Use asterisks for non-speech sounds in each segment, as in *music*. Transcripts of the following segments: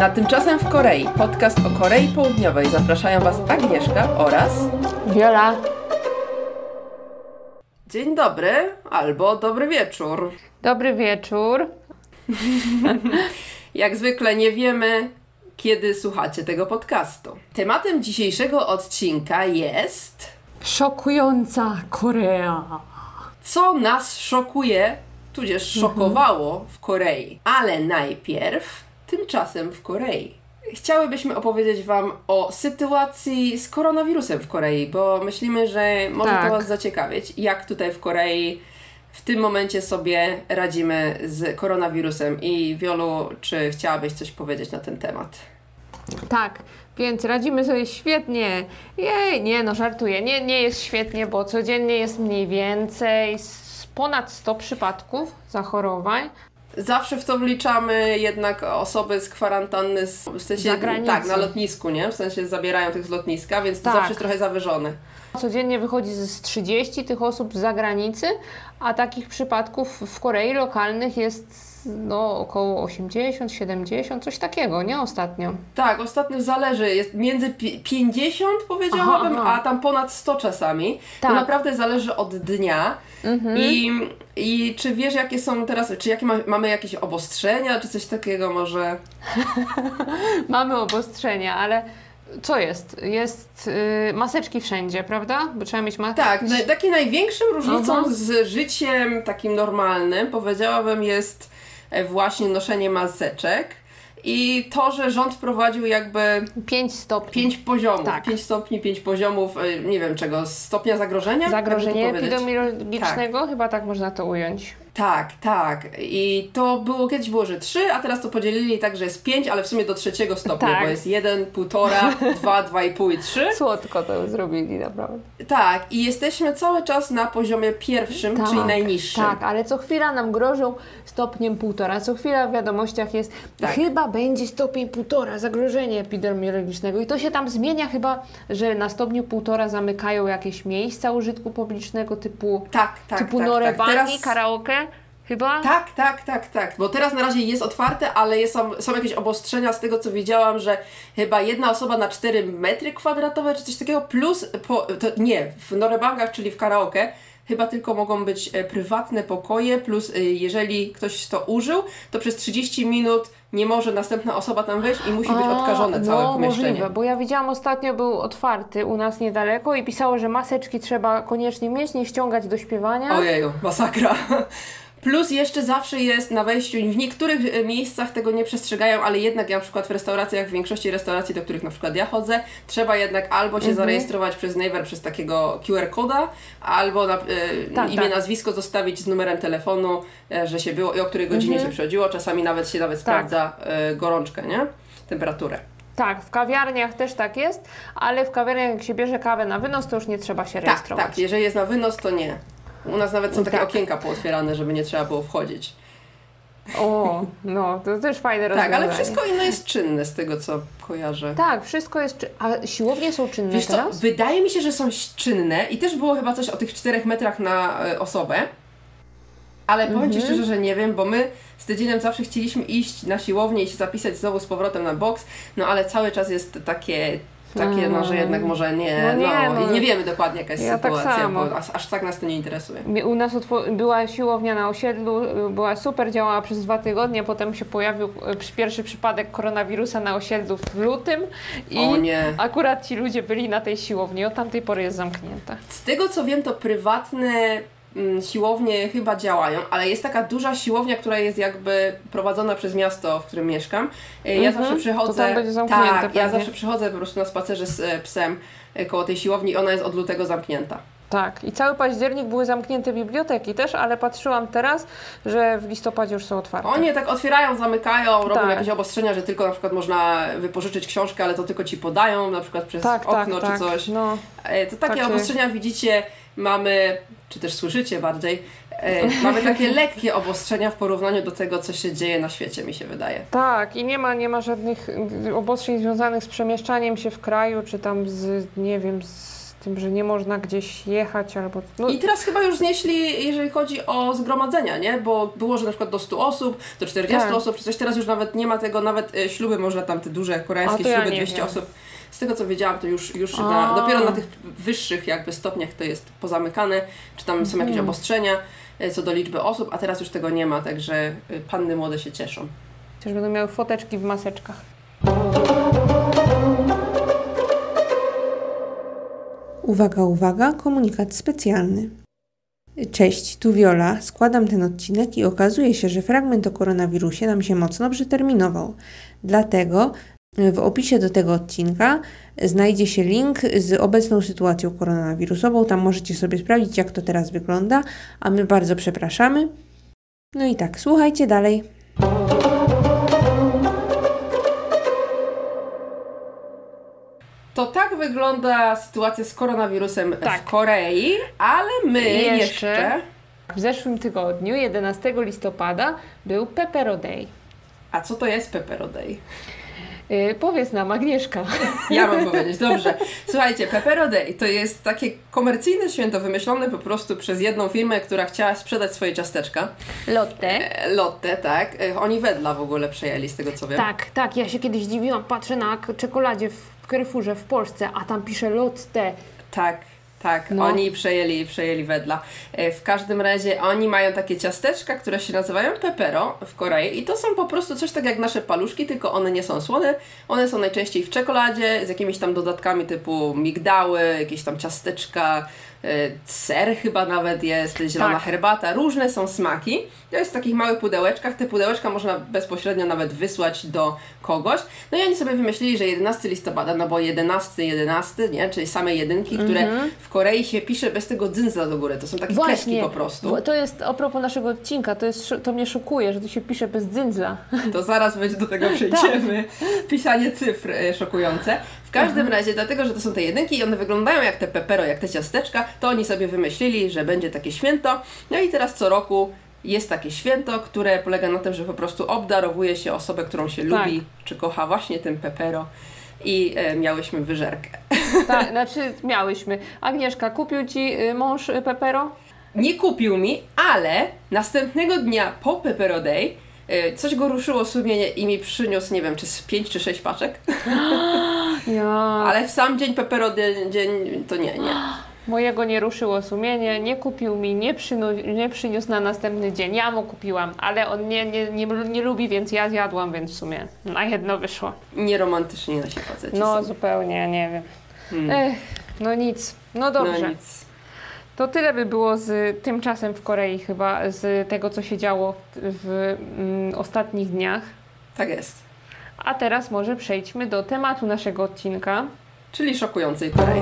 Na Tymczasem w Korei, podcast o Korei Południowej. Zapraszają Was Agnieszka oraz Wiola. Dzień dobry albo dobry wieczór. Dobry wieczór. *laughs* Jak zwykle nie wiemy, kiedy słuchacie tego podcastu. Tematem dzisiejszego odcinka jest Szokująca Korea. co nas szokuje, tudzież szokowało w Korei. Ale najpierw tymczasem w Korei. Chciałybyśmy opowiedzieć Wam o sytuacji z koronawirusem w Korei, bo myślimy, że może Tak. to Was zaciekawić, jak tutaj w Korei w tym momencie sobie radzimy z koronawirusem. I Wiolu, czy chciałabyś coś powiedzieć na ten temat? Tak, więc radzimy sobie świetnie. Jej, nie no, żartuję. Nie, nie jest świetnie, bo codziennie jest mniej więcej ponad 100 przypadków zachorowań. Zawsze w to wliczamy jednak osoby z kwarantanny, z- w sensie tak, na lotnisku, nie? W sensie zabierają tych z lotniska, więc to Tak. zawsze jest trochę zawyżone. Codziennie wychodzi z 30 tych osób z zagranicy, a takich przypadków w Korei lokalnych jest no, około 80, 70, coś takiego, nie ostatnio. Tak, ostatnio zależy, jest między pi- 50 powiedziałabym, Aha, aha. a tam ponad 100 czasami. To Tak. Mhm. naprawdę zależy od dnia. I, I czy wiesz, jakie są teraz, czy jakie ma, mamy jakieś obostrzenia, czy coś takiego może? *laughs* Mamy obostrzenia, ale co jest? Jest y, maseczki wszędzie, prawda? Bo trzeba mieć maseczki. Tak, naj, takim największą różnicą Aha. z życiem takim normalnym, powiedziałabym, jest właśnie noszenie maseczek. I to, że rząd wprowadził jakby 5 stopni. pięć poziomów, Tak. pięć stopni, pięć poziomów, e, nie wiem czego, stopnia zagrożenia? Powiedzieć? epidemiologicznego, chyba tak można to ująć. Tak, tak. I to było kiedyś było, że trzy, a teraz to podzielili tak, że jest pięć, ale w sumie do trzeciego stopnia, Tak. bo jest jeden, półtora, *laughs* dwa, dwa i pół i trzy. Słodko to zrobili, naprawdę. Tak, i jesteśmy cały czas na poziomie pierwszym, czyli najniższym. Tak, ale co chwila nam grożą stopniem półtora. Co chwila w wiadomościach jest, Tak. chyba będzie stopień półtora, zagrożenie epidemiologicznego. I to się tam zmienia chyba, że na stopniu półtora zamykają jakieś miejsca użytku publicznego typu, Tak, tak, typu tak, norebanki, tak. Teraz... karaoke. Chyba? Tak, tak, tak, tak. Bo teraz na razie jest otwarte, ale jest, są, są jakieś obostrzenia z tego, co widziałam, że chyba jedna osoba na 4 metry kwadratowe, czy coś takiego, plus, po, to nie, w norebankach, czyli w karaoke, chyba tylko mogą być e, prywatne pokoje, plus e, jeżeli ktoś to użył, to przez 30 minut nie może następna osoba tam wejść i musi być A, odkażone całe no, pomieszczenie. Możliwe, bo ja widziałam ostatnio był otwarty u nas niedaleko i pisało, że maseczki trzeba koniecznie mieć, nie ściągać do śpiewania. Ojeju, masakra. Plus jeszcze zawsze jest na wejściu, w niektórych e, miejscach tego nie przestrzegają, ale jednak ja na przykład w restauracjach, w większości restauracji, do których na przykład ja chodzę, trzeba jednak albo Mhm. się zarejestrować przez Naver, przez takiego QR koda, albo na, e, Tak, imię, tak. nazwisko zostawić z numerem telefonu, e, że się było i o której godzinie Mhm. się przychodziło. Czasami nawet się nawet Tak. sprawdza e, gorączkę, nie? Temperaturę. Tak, w kawiarniach też tak jest, ale w kawiarniach jak się bierze kawę na wynos, to już nie trzeba się Tak, rejestrować. tak. Jeżeli jest na wynos, to nie. U nas nawet są takie Tak. okienka pootwierane, żeby nie trzeba było wchodzić. O, no, to też fajne Tak, rozwiązanie. ale wszystko inne jest czynne z tego, co kojarzę. Tak, wszystko jest... Czy... A siłownie są czynne Wiesz co, teraz? wydaje mi się, że są czynne i też było chyba coś o tych czterech metrach na e, osobę, ale powiem Mhm. Ci szczerze, że nie wiem, bo my z Tydzienem zawsze chcieliśmy iść na siłownię i się zapisać znowu z powrotem na boks, no ale cały czas jest takie, takie no, że jednak może nie, No no, nie, no. i nie wiemy dokładnie jaka jest Ja tak sytuacja, samo. bo aż, aż tak nas to nie interesuje. U nas była siłownia na osiedlu, była super, działała przez dwa tygodnie, potem się pojawił przy- pierwszy przypadek koronawirusa na osiedlu w lutym i akurat ci ludzie byli na tej siłowni, od tamtej pory jest zamknięta. Z tego co wiem, to prywatne mm, siłownie chyba działają, ale jest taka duża siłownia, która jest jakby prowadzona przez miasto, w którym mieszkam. E, Ja Mhm, zawsze to przychodzę. tak, ja zawsze przychodzę po prostu na spacerze z e, psem e, koło tej siłowni i ona jest od lutego zamknięta. Tak, i cały październik były zamknięte biblioteki też, ale patrzyłam teraz, że w listopadzie już są otwarte. Oni tak otwierają, zamykają, robią Tak. jakieś obostrzenia, że tylko na przykład można wypożyczyć książkę, ale to tylko ci podają, na przykład przez tak, tak, okno tak. czy coś. No, To takie Takie- obostrzenia widzicie, mamy, czy też słyszycie bardziej, e, mamy takie *laughs* lekkie obostrzenia w porównaniu do tego, co się dzieje na świecie, mi się wydaje. tak, i nie ma, nie ma żadnych obostrzeń związanych z przemieszczaniem się w kraju, czy tam z, nie wiem, z tym, że nie można gdzieś jechać albo... No, I teraz chyba już znieśli, jeżeli chodzi o zgromadzenia, nie? Bo było, że na przykład do 100 osób, do 40 Tak. osób, czy coś teraz już nawet nie ma tego, nawet e, śluby można tam te duże koreańskie ja śluby, nie 200 wiem. osób. Z tego co wiedziałam, to już, już na, dopiero na tych wyższych jakby stopniach to jest pozamykane, czy tam są jakieś Mhm. obostrzenia e, co do liczby osób, a teraz już tego nie ma, także e, panny młode się cieszą. Też będą miały foteczki w maseczkach. Uwaga, uwaga, komunikat specjalny. Cześć, tu Wiola. Składam ten odcinek i okazuje się, że fragment o koronawirusie nam się mocno przeterminował. Dlatego w opisie do tego odcinka znajdzie się link z obecną sytuacją koronawirusową. Tam możecie sobie sprawdzić, jak to teraz wygląda, a my bardzo przepraszamy. No i tak, słuchajcie dalej. To tak wygląda sytuacja z koronawirusem Tak. w Korei, ale my Jeszcze- jeszcze... W zeszłym tygodniu, 11 listopada, był Pepero Day. A co to jest Pepero Day? Yy, powiedz nam, Agnieszka. *laughs* Ja mam powiedzieć, dobrze. Słuchajcie, Pepero Day to jest takie komercyjne święto wymyślone po prostu przez jedną firmę, która chciała sprzedać swoje ciasteczka. Lotte. E, Lotte, tak. E, Oni wedla w ogóle przejęli, z tego co wiem. Tak, tak, ja się kiedyś dziwiłam, patrzę na czekoladzie w Carrefourze w Polsce, a tam pisze Lotte. Tak, tak. No. Oni przejęli, przejęli wedla. E, W każdym razie oni mają takie ciasteczka, które się nazywają pepero w Korei i to są po prostu coś tak jak nasze paluszki, tylko one nie są słone. One są najczęściej w czekoladzie z jakimiś tam dodatkami typu migdały, jakieś tam ciasteczka, ser chyba nawet jest, zielona Tak. herbata, różne są smaki. To jest w takich małych pudełeczkach. Te pudełeczka można bezpośrednio nawet wysłać do kogoś. No i oni sobie wymyślili, że 11 listopada, no bo 11, 11, nie? Czyli same jedynki, które w Korei się pisze bez tego dzyndzla do góry. To są takie kreski po prostu. to jest a propos naszego odcinka, to, jest, to mnie szokuje, że tu się pisze bez dzyndzla. To zaraz będzie do tego *laughs* przejdziemy. Pisanie cyfr e, szokujące. W każdym razie, dlatego, że to są te jedynki i one wyglądają jak te pepero, jak te ciasteczka, to oni sobie wymyślili, że będzie takie święto. No i teraz co roku jest takie święto, które polega na tym, że po prostu obdarowuje się osobę, którą się Tak. lubi, czy kocha właśnie tym pepero. I e, miałyśmy wyżerkę. Tak, *laughs* znaczy miałyśmy. Agnieszka, kupił Ci y, mąż y, Pepero? Nie kupił mi, ale następnego dnia po Pepero Day coś go ruszyło sumienie i mi przyniósł, nie wiem, czy z 5 czy 6 paczek. *gasps* Ja. Ale w sam dzień Pepero dzień to nie, nie. *gasps* Mojego nie ruszyło sumienie, nie kupił mi, nie, przynu- nie przyniósł na następny dzień. Ja mu kupiłam, ale on nie, nie, nie, nie lubi, więc ja zjadłam, więc w sumie na jedno wyszło. Nieromantycznie nasi faceci No są. zupełnie, nie wiem. Hmm. Ech, no nic. No dobrze. No nic. To tyle by było z tymczasem w Korei chyba, z tego co się działo w, w mm, ostatnich dniach. Tak jest. A teraz może przejdźmy do tematu naszego odcinka. Czyli szokującej Korei.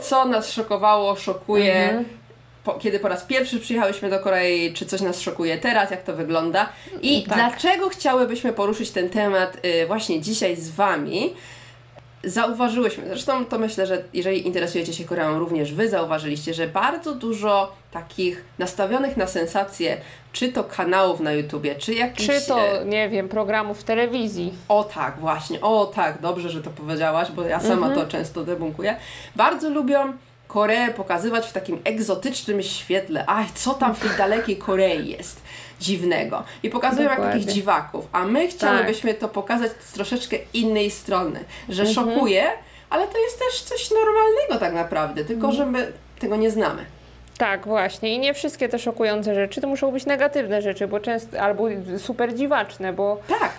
Co nas szokowało, szokuje, Mhm. po, kiedy po raz pierwszy przyjechałyśmy do Korei, czy coś nas szokuje teraz, jak to wygląda i Tak. dlaczego chciałybyśmy poruszyć ten temat y, właśnie dzisiaj z Wami. Zauważyłyśmy, zresztą to myślę, że jeżeli interesujecie się Koreą, również Wy zauważyliście, że bardzo dużo takich nastawionych na sensacje, czy to kanałów na YouTubie, czy jakichś... Czy to, e, nie wiem, programów w telewizji. o tak, właśnie, o tak, dobrze, że to powiedziałaś, bo ja sama to często debunkuję. Bardzo lubią Koreę pokazywać w takim egzotycznym świetle. Aj, co tam w tej dalekiej Korei jest dziwnego. I pokazują jak Dokładnie. takich dziwaków. A my chciałybyśmy to pokazać z troszeczkę innej strony. Że szokuje, ale to jest też coś normalnego tak naprawdę, tylko że my tego nie znamy. Tak, właśnie. I nie wszystkie te szokujące rzeczy to muszą być negatywne rzeczy, bo często albo super dziwaczne, bo Tak,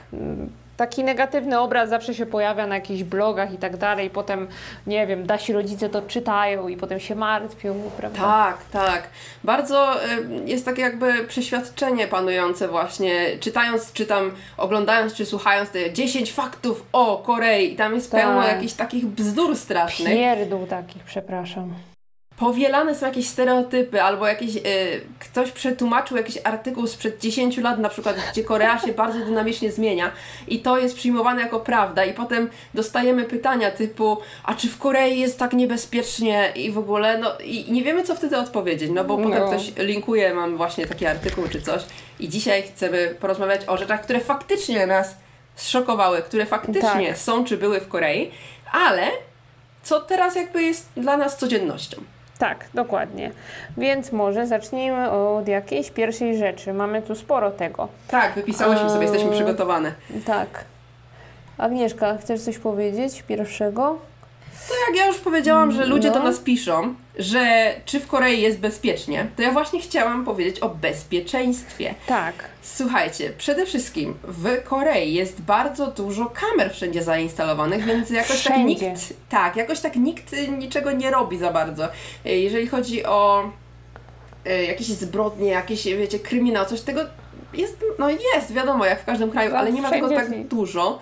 taki negatywny obraz zawsze się pojawia na jakichś blogach i tak dalej. Potem, nie wiem, dasi rodzice to czytają i potem się martwią, prawda? Tak, tak. Bardzo y, jest takie jakby przeświadczenie panujące właśnie, czytając, czy tam oglądając, czy słuchając te 10 faktów o Korei i tam jest Tak. pełno jakichś takich bzdur strasznych. Pierdół takich, przepraszam. Powielane są jakieś stereotypy albo jakieś, y, ktoś przetłumaczył jakiś artykuł sprzed 10 lat na przykład, gdzie Korea się bardzo dynamicznie zmienia i to jest przyjmowane jako prawda i potem dostajemy pytania typu, a czy w Korei jest tak niebezpiecznie i w ogóle, no i nie wiemy co wtedy odpowiedzieć, no bo No. potem ktoś linkuje, mam właśnie taki artykuł czy coś i dzisiaj chcemy porozmawiać o rzeczach, które faktycznie nas zszokowały, które faktycznie Tak. są czy były w Korei, ale co teraz jakby jest dla nas codziennością. Tak, dokładnie. Więc może zacznijmy od jakiejś pierwszej rzeczy. Mamy tu sporo tego. Tak, wypisałyśmy sobie, jesteśmy Eee. przygotowane. Tak. Agnieszka, chcesz coś powiedzieć pierwszego? To jak ja już powiedziałam, że ludzie do No. nas piszą, że czy w Korei jest bezpiecznie, to ja właśnie chciałam powiedzieć o bezpieczeństwie. Tak. Słuchajcie, przede wszystkim w Korei jest bardzo dużo kamer wszędzie zainstalowanych, więc jakoś tak Wszędzie. nikt, tak, jakoś tak nikt niczego nie robi za bardzo. Jeżeli chodzi o y, jakieś zbrodnie, jakieś, wiecie, kryminał, coś tego jest, no jest, wiadomo, jak w każdym kraju, Tak, ale nie ma tego tak dużo.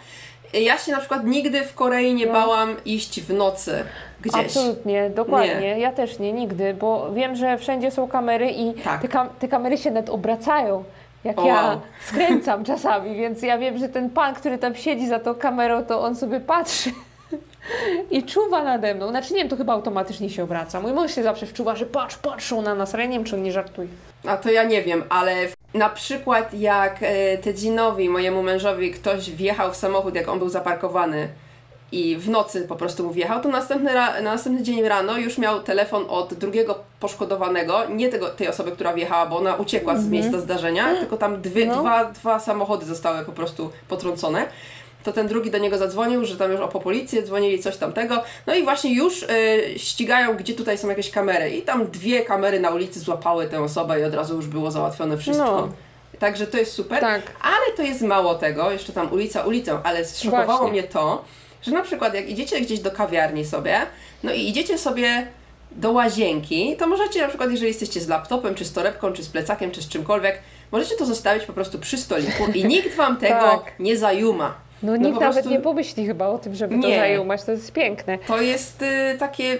Ja się na przykład nigdy w Korei nie No. bałam iść w nocy gdzieś. Absolutnie, dokładnie. Nie. Ja też nie, nigdy, bo wiem, że wszędzie są kamery i Tak. te, kam- te kamery się nawet obracają. Jak O, ja wow. skręcam *laughs* czasami, więc ja wiem, że ten pan, który tam siedzi za tą kamerą, to on sobie patrzy *laughs* i czuwa nade mną. Znaczy nie wiem, to chyba automatycznie się obraca. Mój mąż się zawsze wczuwa, że patrz, patrzą na nas, ale ja nie wiem, czy on nie żartuje. A to ja nie wiem, ale na przykład jak e, Tedzinowi, mojemu mężowi, ktoś wjechał w samochód, jak on był zaparkowany i w nocy po prostu mu wjechał, to następny, na następny dzień rano już miał telefon od drugiego poszkodowanego, nie tego, tej osoby, która wjechała, bo ona uciekła z miejsca zdarzenia, tylko tam dwie, No. dwa, dwa samochody zostały po prostu potrącone. To ten drugi do niego zadzwonił, że tam już o po policję dzwonili, coś tamtego. No i właśnie już y, ścigają, gdzie tutaj są jakieś kamery. I tam dwie kamery na ulicy złapały tę osobę i od razu już było załatwione wszystko. No. Także to jest super. Tak. Ale to jest mało tego, jeszcze tam ulica ulicą, ale zszokowało Właśnie. mnie to, że na przykład jak idziecie gdzieś do kawiarni sobie, no i idziecie sobie do łazienki, to możecie na przykład, jeżeli jesteście z laptopem, czy z torebką, czy z plecakiem, czy z czymkolwiek, możecie to zostawić po prostu przy stoliku i nikt wam tego *laughs* Tak. nie zajuma. No, No nikt po nawet prostu- nie pomyśli chyba o tym, żeby to Nie. zajumać. To jest piękne. To jest y, takie,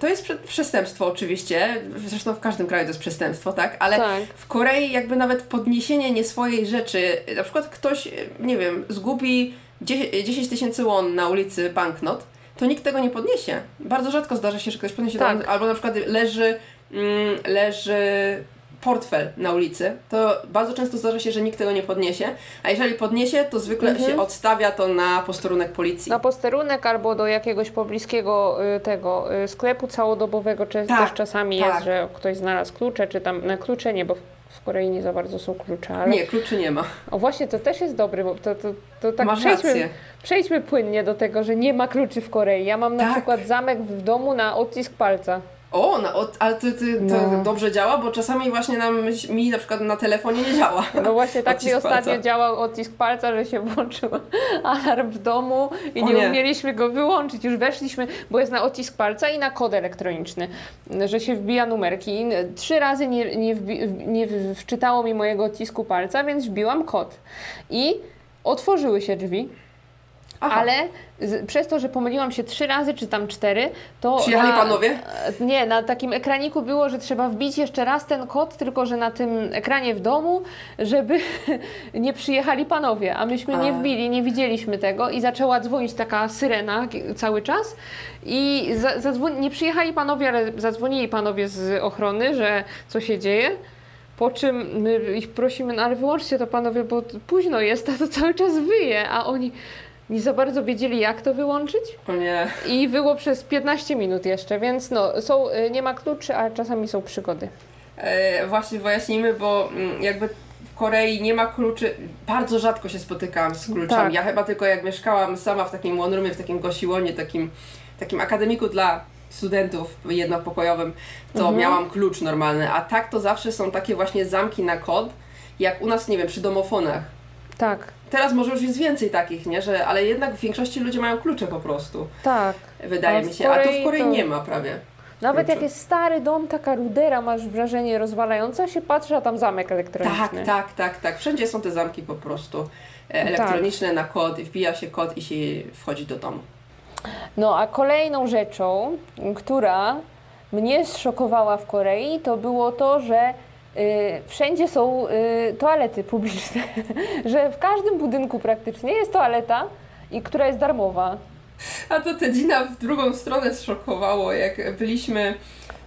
to jest prze- przestępstwo oczywiście, zresztą w każdym kraju to jest przestępstwo, tak? Ale Tak. w Korei jakby nawet podniesienie nie swojej rzeczy, na przykład ktoś, y, nie wiem, zgubi 10 10 tysięcy won na ulicy banknot, to nikt tego nie podniesie. Bardzo rzadko zdarza się, że ktoś podniesie Tak. tam, albo na przykład leży, mm, leży portfel na ulicy, to bardzo często zdarza się, że nikt tego nie podniesie, a jeżeli podniesie, to zwykle Mhm. się odstawia to na posterunek policji. Na posterunek albo do jakiegoś pobliskiego y, tego y, sklepu całodobowego, czy Tak, też czasami tak. jest, że ktoś znalazł klucze, czy tam na klucze nie, bo w, w Korei nie za bardzo są klucze, ale Nie, kluczy nie ma. o właśnie to też jest dobry, bo to, to, to tak Masz przejdźmy, rację. przejdźmy płynnie do tego, że nie ma kluczy w Korei. Ja mam na Tak. przykład zamek w domu na odcisk palca. O, no, od, ale to, to, to No. dobrze działa, bo czasami właśnie nam, mi na przykład na telefonie nie działa. No właśnie tak mi ostatnio działał odcisk palca, że się włączył *laughs* alarm w domu i O nie, nie. umieliśmy go wyłączyć. Już weszliśmy, bo jest na odcisk palca i na kod elektroniczny, że się wbija numerki. Trzy razy nie, nie, wbi, nie wczytało mi mojego odcisku palca, więc wbiłam kod. I otworzyły się drzwi. Aha. Ale z, przez to, że pomyliłam się trzy razy, czy tam cztery, to. Przyjechali na, panowie? Nie, na takim ekraniku było, że trzeba wbić jeszcze raz ten kod, tylko że na tym ekranie w domu, żeby *laughs* nie przyjechali panowie. A myśmy nie A. wbili, nie widzieliśmy tego i zaczęła dzwonić taka syrena cały czas. I za, zadzwoni, nie przyjechali panowie, ale zadzwonili panowie z ochrony, że co się dzieje. Po czym my ich prosimy, no ale wyłączcie to panowie, bo późno jest, a to cały czas wyje, a oni nie za bardzo wiedzieli, jak to wyłączyć. O nie. I wyło przez 15 minut jeszcze, więc no, są, y, nie ma kluczy, ale czasami są przygody. E, właśnie wyjaśnijmy, bo mm, jakby w Korei nie ma kluczy, bardzo rzadko się spotykałam z kluczami. Tak. Ja chyba tylko jak mieszkałam sama w takim one roomie, w takim gosiłonie, takim, takim akademiku dla studentów jednopokojowym, to Mhm. miałam klucz normalny, a tak to zawsze są takie właśnie zamki na kod, jak u nas, nie wiem, przy domofonach. Tak, Teraz może już jest więcej takich, nie? Że, ale jednak w większości ludzie mają klucze po prostu, tak. wydaje mi się. A tu w Korei to- nie ma prawie. Nawet Kluczy. jak jest stary dom, taka rudera, masz wrażenie rozwalająca się, patrzę, a tam zamek elektroniczny. Tak, tak, tak, tak. Wszędzie są te zamki po prostu e, Tak. elektroniczne na kod, i wbija się kod i się wchodzi do domu. No a kolejną rzeczą, która mnie zszokowała w Korei, to było to, że wszędzie są y, toalety publiczne. *laughs* że w każdym budynku praktycznie jest toaleta, i która jest darmowa. A to Tedzina w drugą stronę zszokowało, jak byliśmy,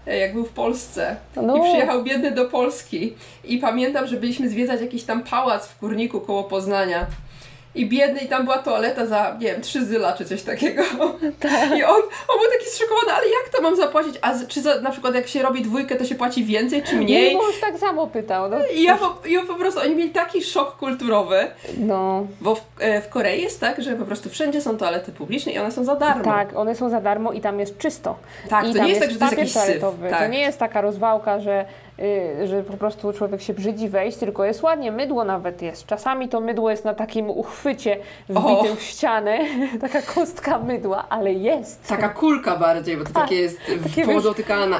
e, jak był w Polsce No. i przyjechał biedny do Polski i pamiętam, że byliśmy zwiedzać jakiś tam pałac w Kurniku koło Poznania i biedny i tam była toaleta za, nie wiem, trzy zyla czy coś takiego. *laughs* I on, on był taki zszokowany, ale jak to mam zapłacić? A czy za, na przykład jak się robi dwójkę, to się płaci więcej czy mniej? mąż tak samo pytał. No, I ja po, ja po prostu, oni mieli taki szok kulturowy, no bo w, e, w Korei jest tak, że po prostu wszędzie są toalety publiczne i one są za darmo. tak, one są za darmo i tam jest czysto. Tak, I to nie jest tak, że to jest jakiś syf. toaletowy. To Tak. nie jest taka rozwałka, że, że po prostu człowiek się brzydzi wejść, tylko jest ładnie, mydło nawet jest. Czasami to mydło jest na takim uchwycie wbitym O. w ścianę, *laughs* taka kostka mydła, ale jest. Taka kulka bardziej, bo to takie jest takie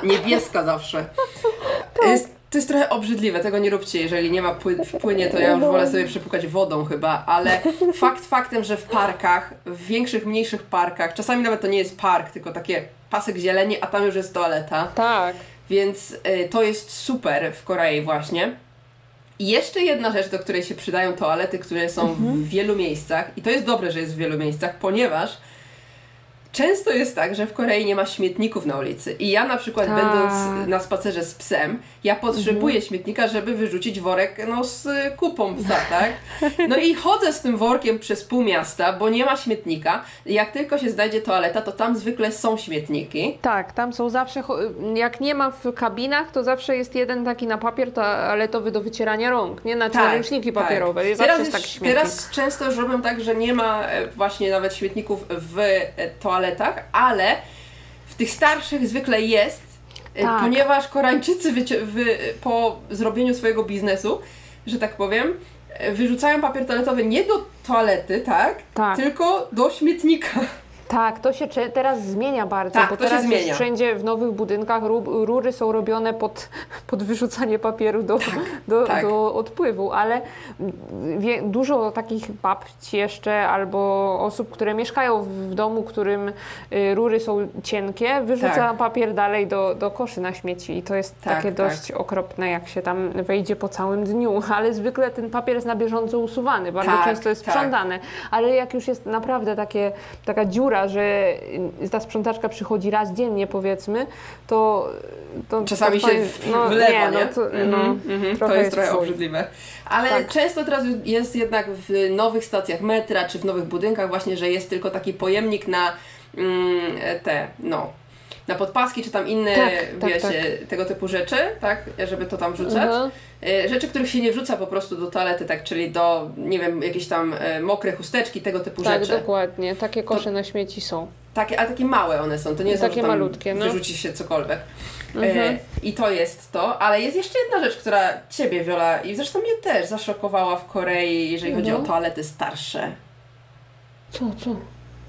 niebieska zawsze. *laughs* Jest, to jest trochę obrzydliwe, tego nie róbcie, jeżeli nie ma pły, w płynie, to ja już wolę sobie przepłukać wodą chyba, ale *laughs* fakt faktem, że w parkach, w większych, mniejszych parkach, czasami nawet to nie jest park, tylko takie pasek zieleni, a tam już jest toaleta, Tak. Więc y, to jest super w Korei właśnie. I jeszcze jedna rzecz, do której się przydają toalety, które są w wielu miejscach, i to jest dobre, że jest w wielu miejscach, ponieważ często jest tak, że w Korei nie ma śmietników na ulicy. I ja na przykład Tak. będąc na spacerze z psem, ja potrzebuję śmietnika, żeby wyrzucić worek no, z kupą psa, tak? No i chodzę z tym workiem przez pół miasta, bo nie ma śmietnika. Jak tylko się znajdzie toaleta, to tam zwykle są śmietniki. Tak, tam są zawsze, jak nie ma w kabinach, to zawsze jest jeden taki na papier toaletowy do wycierania rąk, nie? Na Tak, ręczniki tak. papierowe. Jest Teraz, jest teraz często już robią tak, że nie ma e, właśnie nawet śmietników w e, toaletach, ale w tych starszych zwykle jest, e, Tak. ponieważ Koreańczycy wy, po zrobieniu swojego biznesu, że tak powiem, wyrzucają papier toaletowy nie do toalety, tak? Tak. Tylko do śmietnika. Tak, to się teraz zmienia bardzo, Tak, bo się teraz już zmienia. wszędzie w nowych budynkach ru- rury są robione pod, *laughs* pod wyrzucanie papieru do, do, tak. do odpływu, ale wie, dużo takich babci jeszcze albo osób, które mieszkają w, domu, którym y, rury są cienkie, wyrzuca Tak. papier dalej do, do koszy na śmieci i to jest Tak, takie tak. dość okropne, jak się tam wejdzie po całym dniu, *laughs* ale zwykle ten papier jest na bieżąco usuwany, bardzo Tak, często jest tak. sprzątany, ale jak już jest naprawdę takie, taka dziura, że y, ta sprzątaczka przychodzi raz dziennie powiedzmy, to... to Czasami to się jest- w- wlewa, nie? No, to, no, Mhm, mhm, trochę to jest trochę fuj. obrzydliwe. Ale Tak. często teraz jest jednak w nowych stacjach metra czy w nowych budynkach właśnie, że jest tylko taki pojemnik na mm, te, no, na podpaski czy tam inne, Tak, tak, wiecie, tego typu rzeczy, tak, żeby to tam wrzucać. Mhm. E, Rzeczy, których się nie wrzuca po prostu do toalety, tak, czyli do, nie wiem, jakieś tam e, mokre chusteczki, tego typu Tak, rzeczy. dokładnie. Takie kosze na śmieci są. Takie, ale takie małe one są, to nie są, Takie że malutkie, no. wyrzuci się cokolwiek. Mhm. E, I to jest to, ale jest jeszcze jedna rzecz, która Ciebie, Wiola, i zresztą mnie też zaszokowała w Korei, jeżeli chodzi No. o toalety starsze. Co, co,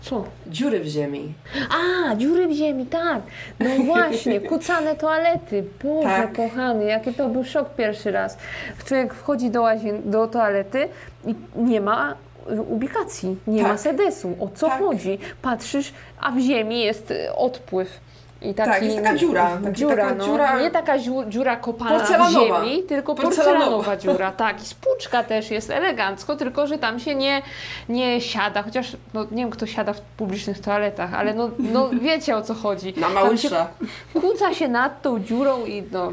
co? Dziury w ziemi. A, dziury w ziemi, tak. No *laughs* właśnie, kucane toalety. Boże, Tak. kochany, jaki to był szok pierwszy raz. Człowiek wchodzi do, łazien, do toalety i nie ma y, ubikacji, nie Tak. ma sedesu. O co Tak. chodzi? Patrzysz, a w ziemi jest y, odpływ. I taki, Tak, jest taka dziura, taki- dziura, taka no. dziura- Nie taka dziu, dziura kopana w ziemi, tylko Porcelanowa. porcelanowa dziura. Tak, i spłuczka też jest elegancko, tylko że tam się nie, nie siada, chociaż no, nie wiem kto siada w publicznych toaletach, ale no, no wiecie o co chodzi. Na małysza. kłóca się nad tą dziurą i no.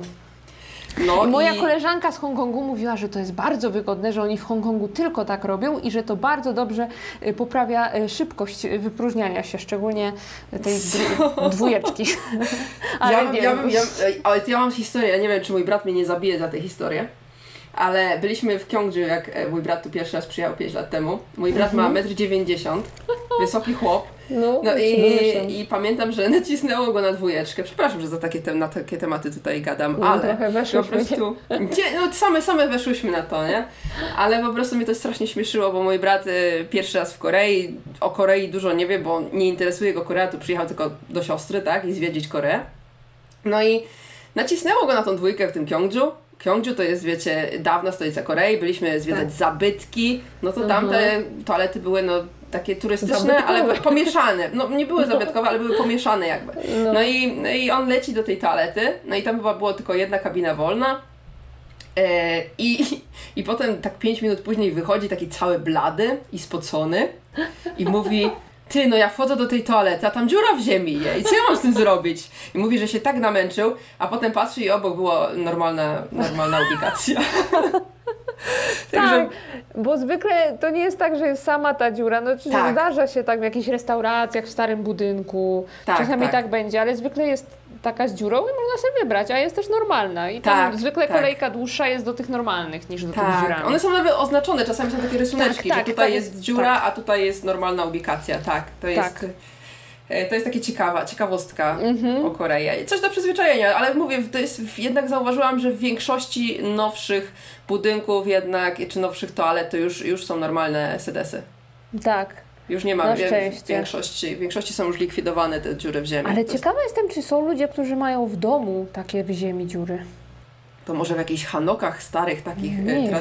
No moja i koleżanka z Hongkongu mówiła, że to jest bardzo wygodne, że oni w Hongkongu tylko tak robią i że to bardzo dobrze y, poprawia y, szybkość wypróżniania się, szczególnie tej *laughs* dwójeczki. *laughs* Ale ja, mam, nie ja, ja, ale ja mam historię, ja nie wiem, czy mój brat mnie nie zabije za tę historię, ale byliśmy w Kyongju, jak e, mój brat tu pierwszy raz przyjechał 5 lat temu. Mój brat Mhm. ma 1,90 m, wysoki chłop. No, No i, i pamiętam, że nacisnęło go na dwójeczkę. Przepraszam, że za takie, tem- na takie tematy tutaj gadam, No, ale trochę po weszłyśmy, prostu. Gdzie, no same, same weszłyśmy na to, nie? Ale po prostu mnie to strasznie śmieszyło, bo mój brat y, pierwszy raz w Korei, o Korei dużo nie wie, bo nie interesuje go Korea, tu przyjechał tylko do siostry, tak? I zwiedzić Koreę. No i nacisnęło go na tą dwójkę w tym Kyongju. Kyongju to jest, wiecie, dawna stolica Korei, byliśmy zwiedzać Tak. zabytki, no to tam te toalety były, no, takie turystyczne, Zabytkowe. ale pomieszane. No nie były zabytkowe, ale były pomieszane jakby. No. No i, no i on leci do tej toalety, no i tam chyba było tylko jedna kabina wolna. E, i, I potem tak 5 minut później wychodzi taki cały blady i spocony i mówi ty, no ja wchodzę do tej toalety, a tam dziura w ziemi je i co ja mam z tym zrobić? I mówi, że się tak namęczył, a potem patrzy i obok była normalna, normalna ubikacja. *laughs* *laughs* Tak, bo zwykle to nie jest tak, że jest sama ta dziura. No, czy Tak. Zdarza się tak w jakichś restauracjach, w starym budynku. Tak, Czasami tak. tak. będzie, ale zwykle jest taka z dziurą i można sobie wybrać, a jest też normalna. I tam Tak, zwykle tak. kolejka dłuższa jest do tych normalnych niż do tych Tak, dziurami. one są nawet oznaczone, czasami są takie rysuneczki, Tak, że tak, tutaj tak, jest dziura, tak. a tutaj jest normalna ubikacja. Tak, to jest... E, To jest takie ciekawa, ciekawostka Mhm. o Korei. Coś do przyzwyczajenia, ale mówię, jest, jednak zauważyłam, że w większości nowszych budynków jednak, czy nowszych toalet, to już, już są normalne sedesy. Tak. Już nie ma, w większości, w większości są już likwidowane te dziury w ziemi. Ale ciekawa jestem, czy są ludzie, którzy mają w domu takie w ziemi dziury. to może w jakichś hanokach starych, takich Nie e, wiem.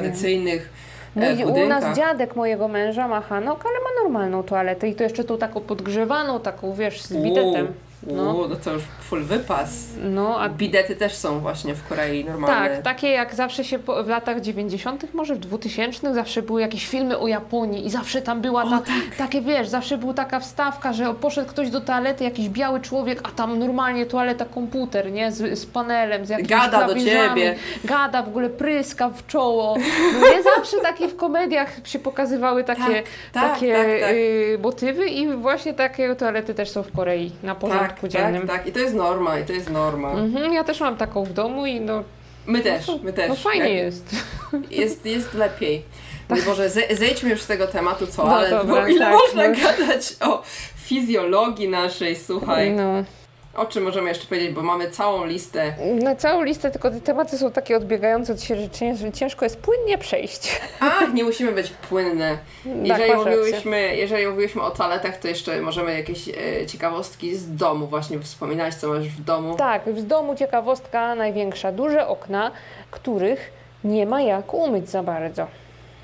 Tradycyjnych e, Mój, u nas dziadek mojego męża ma hanok, ale ma normalną toaletę i to jeszcze tą taką podgrzewaną, taką wiesz, z bidetem. No. no to już full wypas. No, a Bidety też są właśnie w Korei normalne. Tak, takie jak zawsze się po, w latach 90., może w 2000 zawsze były jakieś filmy o Japonii i zawsze tam była ta, takie, wiesz, zawsze była taka wstawka, że poszedł ktoś do toalety, jakiś biały człowiek, a tam normalnie toaleta komputer, nie, z, z panelem, z jakimiś Gada do ciebie. Gada, w ogóle pryska w czoło. *laughs* No nie zawsze takie w komediach się pokazywały takie, Tak, tak, takie tak, tak. y, motywy i właśnie takie toalety też są w Korei na porządku tak, tak, dziennym. tak. I to jest norma, i to jest norma. Mhm, ja też mam taką w domu i no, My też, my też. no fajnie Jak- jest. *laughs* Jest, jest lepiej. No i Boże, ze, zejdźmy już z tego tematu, co, No ale dobra, bo ile tak, można no. gadać o fizjologii naszej, słuchaj. No. O czym możemy jeszcze powiedzieć, bo mamy całą listę. Na całą listę, tylko te tematy są takie odbiegające od siebie, że cię- że ciężko jest płynnie przejść. A, nie musimy być płynne. Jeżeli, Tak, masz rację. mówiłyśmy, jeżeli mówiłyśmy o toaletach, to jeszcze możemy jakieś e, ciekawostki z domu właśnie wspominać, co masz w domu. Tak, w domu ciekawostka największa. Duże okna, których nie ma jak umyć za bardzo.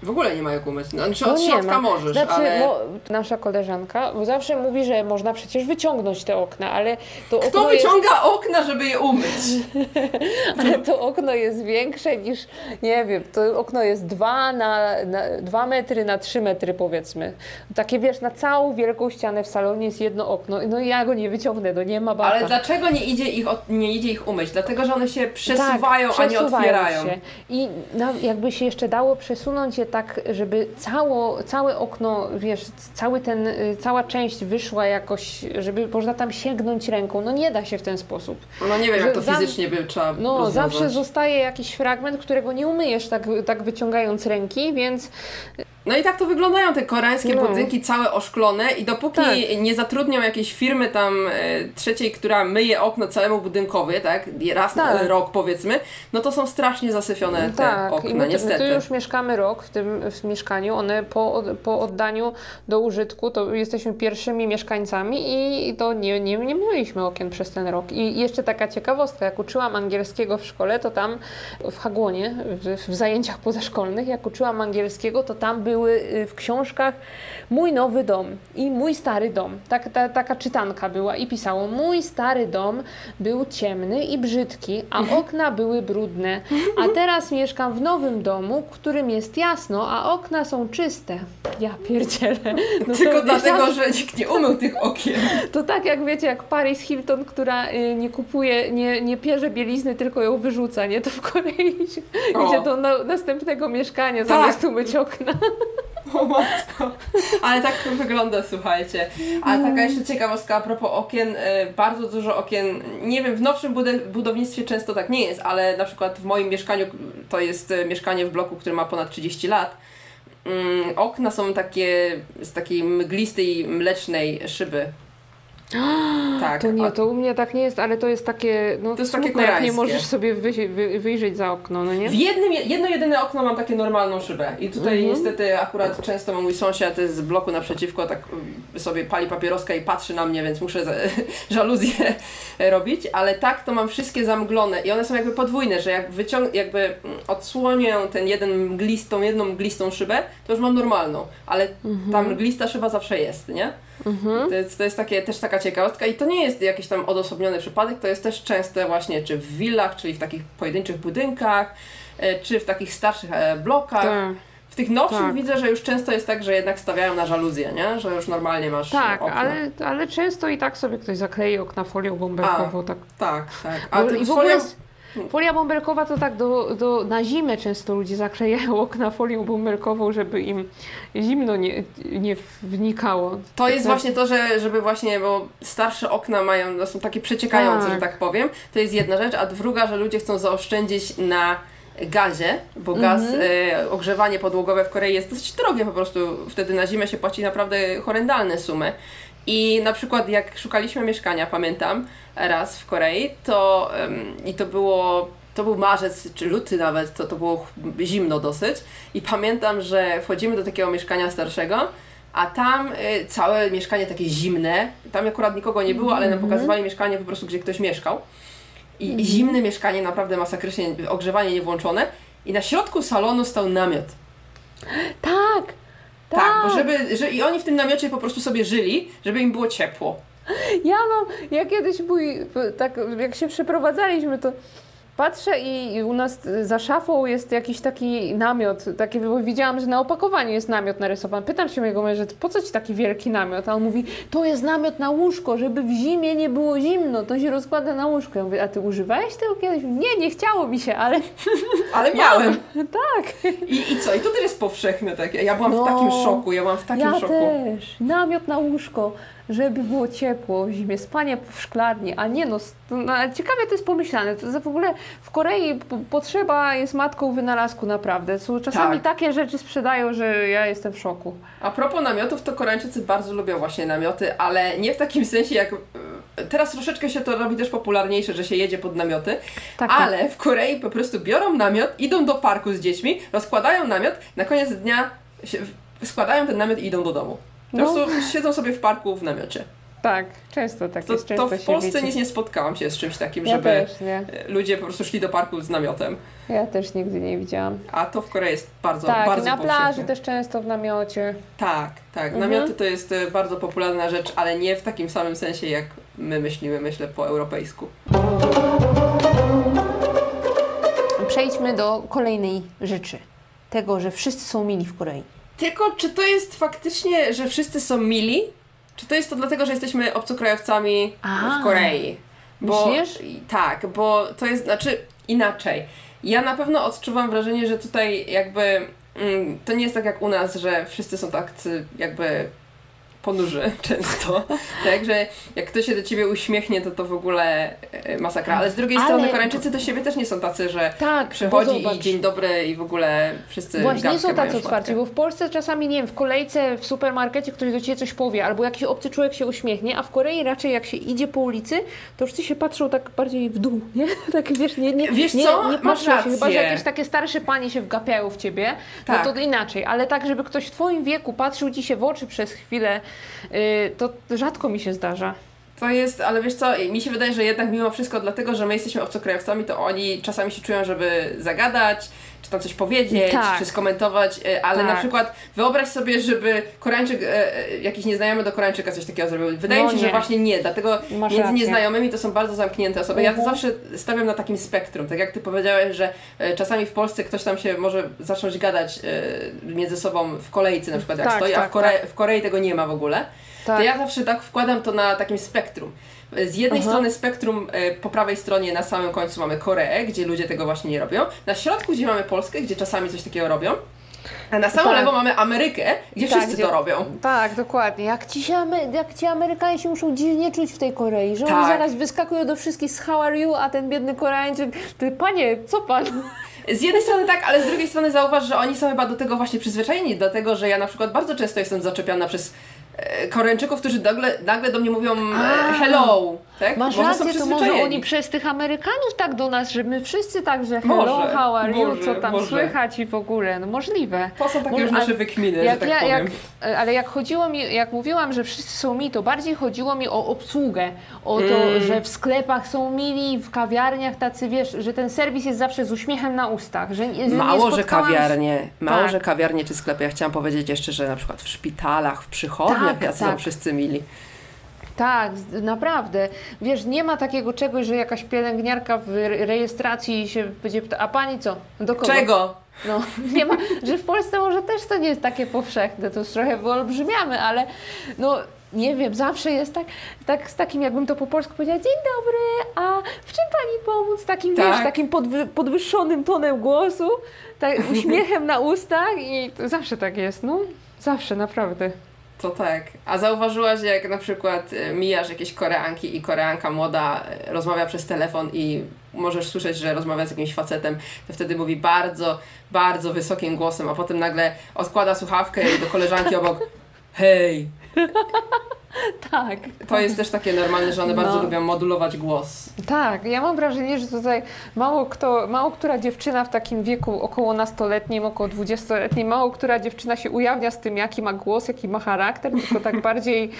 W ogóle nie ma jak umyć. No, Znaczy No od nie środka ma. możesz, Znaczy, ale... mo- nasza koleżanka bo zawsze mówi, że można przecież wyciągnąć te okna, ale to Kto okno jest wyciąga okna, żeby je umyć? *laughs* Ale to okno jest większe niż, nie wiem, to okno jest 2 na, na 2 metry na 3 metry powiedzmy. Takie wiesz, na całą wielką ścianę w salonie jest jedno okno. No i ja go nie wyciągnę, no nie ma bata. Ale dlaczego nie idzie ich, nie idzie ich umyć? Dlatego, że one się przesuwają, tak, a nie przesuwają otwierają. Się. I na, jakby się jeszcze dało przesunąć je tak, żeby cało, całe okno, wiesz, cały ten, y, cała część wyszła jakoś, żeby można tam sięgnąć ręką. No nie da się w ten sposób. No nie wiem, Że jak to fizycznie by trzeba No, rozwiązać. zawsze zostaje jakiś fragment, którego nie umyjesz tak, tak wyciągając ręki, więc No i tak to wyglądają te koreańskie No. budynki całe oszklone i dopóki Tak. nie zatrudnią jakiejś firmy tam e, trzeciej, która myje okno całemu budynkowi, tak, raz na Tak. rok powiedzmy, no to są strasznie zasyfione te tak. okna, I my, tu- my niestety. tu już mieszkamy rok w tym w mieszkaniu. One po, po oddaniu do użytku to jesteśmy pierwszymi mieszkańcami i to nie, nie, nie myliśmy okien przez ten rok. I jeszcze taka ciekawostka, jak uczyłam angielskiego w szkole, to tam w Hagłonie, w, w zajęciach pozaszkolnych, jak uczyłam angielskiego, to tam były y, w książkach mój nowy dom i mój stary dom. Tak, ta, taka czytanka była i pisało mój stary dom był ciemny i brzydki, a okna były brudne. A teraz mieszkam w nowym domu, którym jest jasno, a okna są czyste. Ja pierdzielę. No *laughs* Tylko *laughs* dlatego, że nikt nie umył tych okien. *laughs* to tak jak wiecie, jak Paris Hilton, która y, nie kupuje, nie, nie pierze bielizny, tylko ją wyrzuca, nie? To w Korei idzie do na, następnego mieszkania, Tak. zamiast umyć okna. *laughs* O matko. Ale tak to wygląda, słuchajcie. A taka jeszcze ciekawostka a propos okien. e, Bardzo dużo okien, nie wiem, w nowszym budownictwie często tak nie jest, ale na przykład w moim mieszkaniu, to jest e, mieszkanie w bloku, który ma ponad 30 lat, mm, okna są takie z takiej mglistej, mlecznej szyby. *gasps* Tak. To nie, to u mnie tak nie jest, ale to jest takie, no To jest smutne, takie jak nie koreańskie. możesz sobie wy, wy, wyjrzeć za okno, no nie? W jednym, jedno jedyne okno mam takie normalną szybę i tutaj Mhm. niestety akurat często mój sąsiad z bloku naprzeciwko tak y, sobie pali papieroska i patrzy na mnie, więc muszę *laughs* żaluzję *laughs* robić, ale tak to mam wszystkie zamglone i one są jakby podwójne, że jak wyciąg jakby mm, odsłonię ten jeden mglistą, jedną mglistą szybę, to już mam normalną, ale ta mglista szyba zawsze jest, nie? Mhm. To jest, to jest takie, też taka ciekawostka i to nie jest jakiś tam odosobniony przypadek, to jest też częste właśnie czy w willach, czyli w takich pojedynczych budynkach, e, czy w takich starszych e, blokach. Tak, W tych nowszych Tak. widzę, że już często jest tak, że jednak stawiają na żaluzję, nie? Że już normalnie masz tak okno. ale, ale często i tak sobie ktoś zaklei okna folią bąbelkową, tak. Tak, tak. Bo- tym I w ogóle Folia bąbelkowa to tak do, do, na zimę często ludzie zaklejają okna folią bąbelkową, żeby im zimno nie, nie wnikało. To jest Znaczy- właśnie to, że żeby właśnie, bo starsze okna mają, no są takie przeciekające, Tak. że tak powiem. To jest jedna rzecz, a druga, że ludzie chcą zaoszczędzić na gazie, bo gaz, Mhm. e, ogrzewanie podłogowe w Korei jest dosyć drogie po prostu. Wtedy na zimę się płaci naprawdę horrendalne sumy. I na przykład jak szukaliśmy mieszkania, pamiętam, raz w Korei, to i to było, to był marzec czy luty nawet, to, to było zimno dosyć. I pamiętam, że wchodzimy do takiego mieszkania starszego, a tam y, całe mieszkanie takie zimne, tam akurat nikogo nie było, ale nam pokazywali mieszkanie po prostu, gdzie ktoś mieszkał. I, i zimne mieszkanie, naprawdę masakrycznie, ogrzewanie nie włączone. I na środku salonu stał namiot. Tak! Tak, bo żeby, że i oni w tym namiocie po prostu sobie żyli, żeby im było ciepło. Ja mam, ja kiedyś mój, tak jak się przeprowadzaliśmy, to patrzę i i u nas za szafą jest jakiś taki namiot, taki, bo widziałam, że na opakowaniu jest namiot narysowany. Pytam się mojego męża, po co ci taki wielki namiot? A on mówi, to jest namiot na łóżko, żeby w zimie nie było zimno, to się rozkłada na łóżko. Ja mówię, a ty używałeś tego kiedyś? Nie, nie chciało mi się, ale *laughs* Ale miałem. *laughs* tak. I, I co? I to też jest powszechne takie. Ja byłam No. w takim szoku, ja byłam w takim ja szoku. też. Namiot na łóżko, żeby było ciepło w zimie, spanie w szklarni, a nie no, no ale ciekawie to jest pomyślane. To w ogóle w Korei potrzeba jest matką wynalazku naprawdę. Są czasami Tak. takie rzeczy sprzedają, że ja jestem w szoku. A propos namiotów, to Koreańczycy bardzo lubią właśnie namioty, ale nie w takim sensie jak. e, Teraz troszeczkę się to robi też popularniejsze, że się jedzie pod namioty, Tak, tak. ale w Korei po prostu biorą namiot, idą do parku z dziećmi, rozkładają namiot, na koniec dnia się, składają ten namiot i idą do domu. Po No. prostu siedzą sobie w parku w namiocie. Tak, często tak To, jest. to Często w się Polsce nic nie spotkałam się z czymś takim, Ja żeby też nie. e, ludzie po prostu szli do parku z namiotem. Ja też nigdy nie widziałam. A to w Korei jest bardzo, tak, bardzo na powszechne. plaży też często w namiocie. Tak, tak. Mhm. Namioty to jest e, bardzo popularna rzecz, ale nie w takim samym sensie, jak my myślimy, myślę, po europejsku. Przejdźmy do kolejnej rzeczy. Tego, że wszyscy są mili w Korei. Tylko, czy to jest faktycznie, że wszyscy są mili? Czy to jest to dlatego, że jesteśmy obcokrajowcami A. w Korei? Myślisz? i- Tak, bo to jest, znaczy inaczej. Ja na pewno odczuwam wrażenie, że tutaj jakby mm, to nie jest tak jak u nas, że wszyscy są tak jakby ponurzy *laughs* często, tak, że jak ktoś się do ciebie uśmiechnie, to to w ogóle e, masakra. Ale z drugiej Ale- strony Koreańczycy do siebie też nie są tacy, że Tak, przychodzi i dzień dobry i w ogóle wszyscy Właśnie nie są tacy otwarci, bo w Polsce czasami, nie wiem, w kolejce, w supermarkecie ktoś do Ciebie coś powie, albo jakiś obcy człowiek się uśmiechnie, a w Korei raczej jak się idzie po ulicy, to wszyscy się patrzą tak bardziej w dół, nie? *laughs* Tak wiesz, nie, nie, Wiesz nie, co? nie Masz patrzą się, chyba że jakieś takie starsze panie się wgapiają w Ciebie, Tak. no to inaczej, ale tak, żeby ktoś w Twoim wieku patrzył Ci się w oczy przez chwilę, to rzadko mi się zdarza. To jest, ale wiesz co, mi się wydaje, że jednak mimo wszystko dlatego, że my jesteśmy obcokrajowcami, to oni czasami się czują, żeby zagadać, czy tam coś powiedzieć, Tak. czy skomentować, e, ale Tak. na przykład wyobraź sobie, żeby Koreańczyk, e, e, jakiś nieznajomy do Koreańczyka coś takiego zrobił. Wydaje No mi się, że nie. właśnie nie, dlatego Masz między rację. nieznajomymi to są bardzo zamknięte osoby. Ja to Mhm. zawsze stawiam na takim spektrum, tak jak ty powiedziałeś, że czasami w Polsce ktoś tam się może zacząć gadać między sobą w kolejce na przykład jak Tak, stoi, a tak, w, Kore- w Korei tego nie ma w ogóle. Tak. To ja zawsze tak wkładam to na takim spektrum. Z jednej Aha. strony spektrum e, po prawej stronie na samym końcu mamy Koreę, gdzie ludzie tego właśnie nie robią. Na środku, gdzie mamy Polskę, gdzie czasami coś takiego robią. A na samą Tak. lewo mamy Amerykę, gdzie Tak, wszyscy gdzie- to robią. Tak, dokładnie. Jak ci, się jak ci Amerykanie się muszą dziwnie czuć w tej Korei, że oni Tak. zaraz wyskakują do wszystkich z how are you, a ten biedny Koreańczyk, ty panie, co pan? Z jednej strony tak, ale z drugiej strony zauważ, że oni są chyba do tego właśnie przyzwyczajeni, do tego, że ja na przykład bardzo często jestem zaczepiana przez Koreańczyków, którzy nagle, nagle do mnie mówią e, A. hello, tak? Masz Może są rację, to może oni przez tych Amerykanów tak do nas, że my wszyscy tak, że hello, Może, how are you, może, co tam może. słychać i w ogóle, no możliwe. To są takie Może- już nasze wykminy, Jak że tak ja, powiem. jak, e, ale jak chodziło mi, jak mówiłam, że wszyscy są mi, to bardziej chodziło mi o obsługę, o to, Mm. że w sklepach są mili, w kawiarniach tacy, wiesz, że ten serwis jest zawsze z uśmiechem na ustach, że nie, Mało, nie że kawiarnie, mało, Tak. że kawiarnie czy sklepy. Ja chciałam powiedzieć jeszcze, że na przykład w szpitalach, w przychodniach Tak, jacy są tak. wszyscy mili. Tak, naprawdę. Wiesz, nie ma takiego czegoś, że jakaś pielęgniarka w re- rejestracji się będzie pyta, a pani co? Do kogo? Czego? No, *laughs* nie ma, że w Polsce może też to nie jest takie powszechne, to już trochę wyolbrzymiamy, ale no nie wiem, zawsze jest tak, tak z takim, jakbym to po polsku powiedziała, dzień dobry, a w czym pani pomóc? Takim, Tak. wiesz, takim podwy, podwyższonym tonem głosu, tak, uśmiechem na ustach i zawsze tak jest, no. Zawsze, naprawdę. To tak. A zauważyłaś, jak na przykład e, mijasz jakieś Koreanki i Koreanka młoda e, rozmawia przez telefon i możesz słyszeć, że rozmawia z jakimś facetem, to wtedy mówi bardzo, bardzo wysokim głosem, a potem nagle odkłada słuchawkę i do koleżanki obok hej. *laughs* Tak. To jest też takie normalne, że one bardzo No. lubią modulować głos. Tak, ja mam wrażenie, że tutaj mało kto, mało która dziewczyna w takim wieku około nastoletnim, około dwudziestoletnim, mało która dziewczyna się ujawnia z tym, jaki ma głos, jaki ma charakter, tylko tak *laughs* bardziej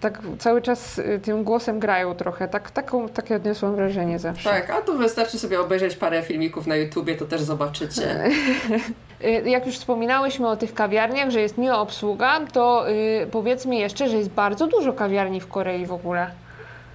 tak cały czas y, tym głosem grają trochę. Tak, taką, takie odniosłam wrażenie zawsze. Tak, a tu wystarczy sobie obejrzeć parę filmików na YouTubie, to też zobaczycie. *laughs* Y, Jak już wspominałyśmy o tych kawiarniach, że jest miła obsługa, to y, powiedz mi jeszcze, że jest bardzo dużo kawiarni w Korei w ogóle.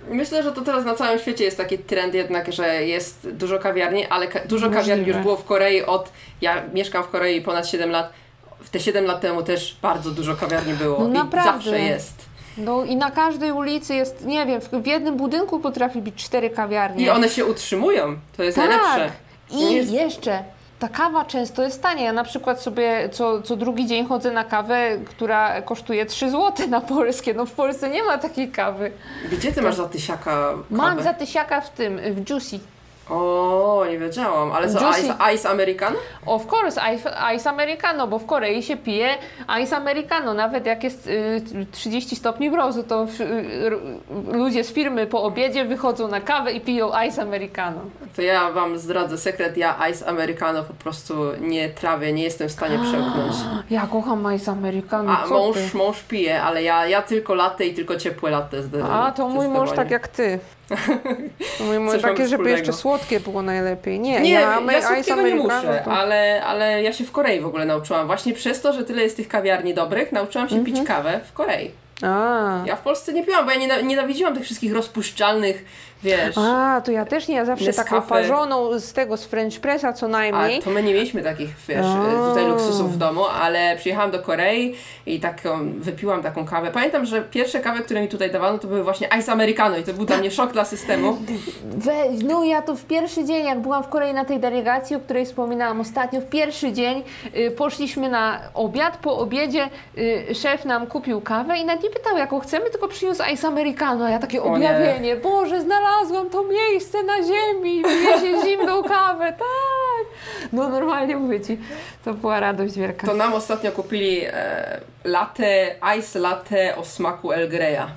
Myślę, że to teraz na całym świecie jest taki trend jednak, że jest dużo kawiarni, ale ka- dużo Możliwe. kawiarni już było w Korei od... Ja mieszkam w Korei ponad 7 lat. W te 7 lat temu też bardzo dużo kawiarni było No i naprawdę. zawsze jest. No i na każdej ulicy jest, nie wiem, w, jednym budynku potrafi być cztery kawiarnie. I one się utrzymują. To jest najlepsze. I Jest- jeszcze ta kawa często jest tania. Ja na przykład sobie co, co drugi dzień chodzę na kawę, która kosztuje 3 zł na polskie. No w Polsce nie ma takiej kawy. Gdzie ty masz za tysiaka Mam kawę? za tysiaka w tym, w Juicy. O, nie wiedziałam. Ale co, Juicy. ice, ice Americano? Of course, ice, ice americano, bo w Korei się pije ice americano. Nawet jak jest y, 30 stopni mrozu, to y, r- ludzie z firmy po obiedzie wychodzą na kawę i piją ice americano. To ja wam zdradzę sekret. Ja ice Americano po prostu nie trawię, nie jestem w stanie przełknąć. *gasps* Ja kocham ice americano. A mąż, mąż pije, ale ja, ja tylko latte i tylko ciepłe latte. zde- A, to mój mąż tak jak ty. To mój takie, żeby jeszcze słodkie było najlepiej. Nie, Nie, ja, ja, słodkiego nie muszę, to- ale, ale ja się w Korei w ogóle nauczyłam. Właśnie przez to, że tyle jest tych kawiarni dobrych, nauczyłam się Mhm. pić kawę w Korei. A. Ja w Polsce nie piłam, bo ja niena- nienawidziłam tych wszystkich rozpuszczalnych, wiesz... A, to ja też nie, ja zawsze taką parzoną z tego, z French Pressa co A najmniej. to my nie mieliśmy takich, wiesz, A. tutaj luksusów w domu, ale przyjechałam do Korei i taką, wypiłam taką kawę. Pamiętam, że pierwsze kawy, które mi tutaj dawano, to były właśnie ice americano i to był dla mnie szok dla systemu. Weź, no ja to w pierwszy dzień, jak byłam w Korei na tej delegacji, o której wspominałam ostatnio, w pierwszy dzień y, poszliśmy na obiad. Po obiedzie y, szef nam kupił kawę i nawet nie pytał, jaką chcemy, tylko przyniósł ice americano. A ja takie objawienie, Boże, znalazłam to miejsce na ziemi, wiezie zimną kawę, tak. No normalnie mówię Ci, to była radość wielka. To nam ostatnio kupili e, latte, ice latte o smaku El Greya.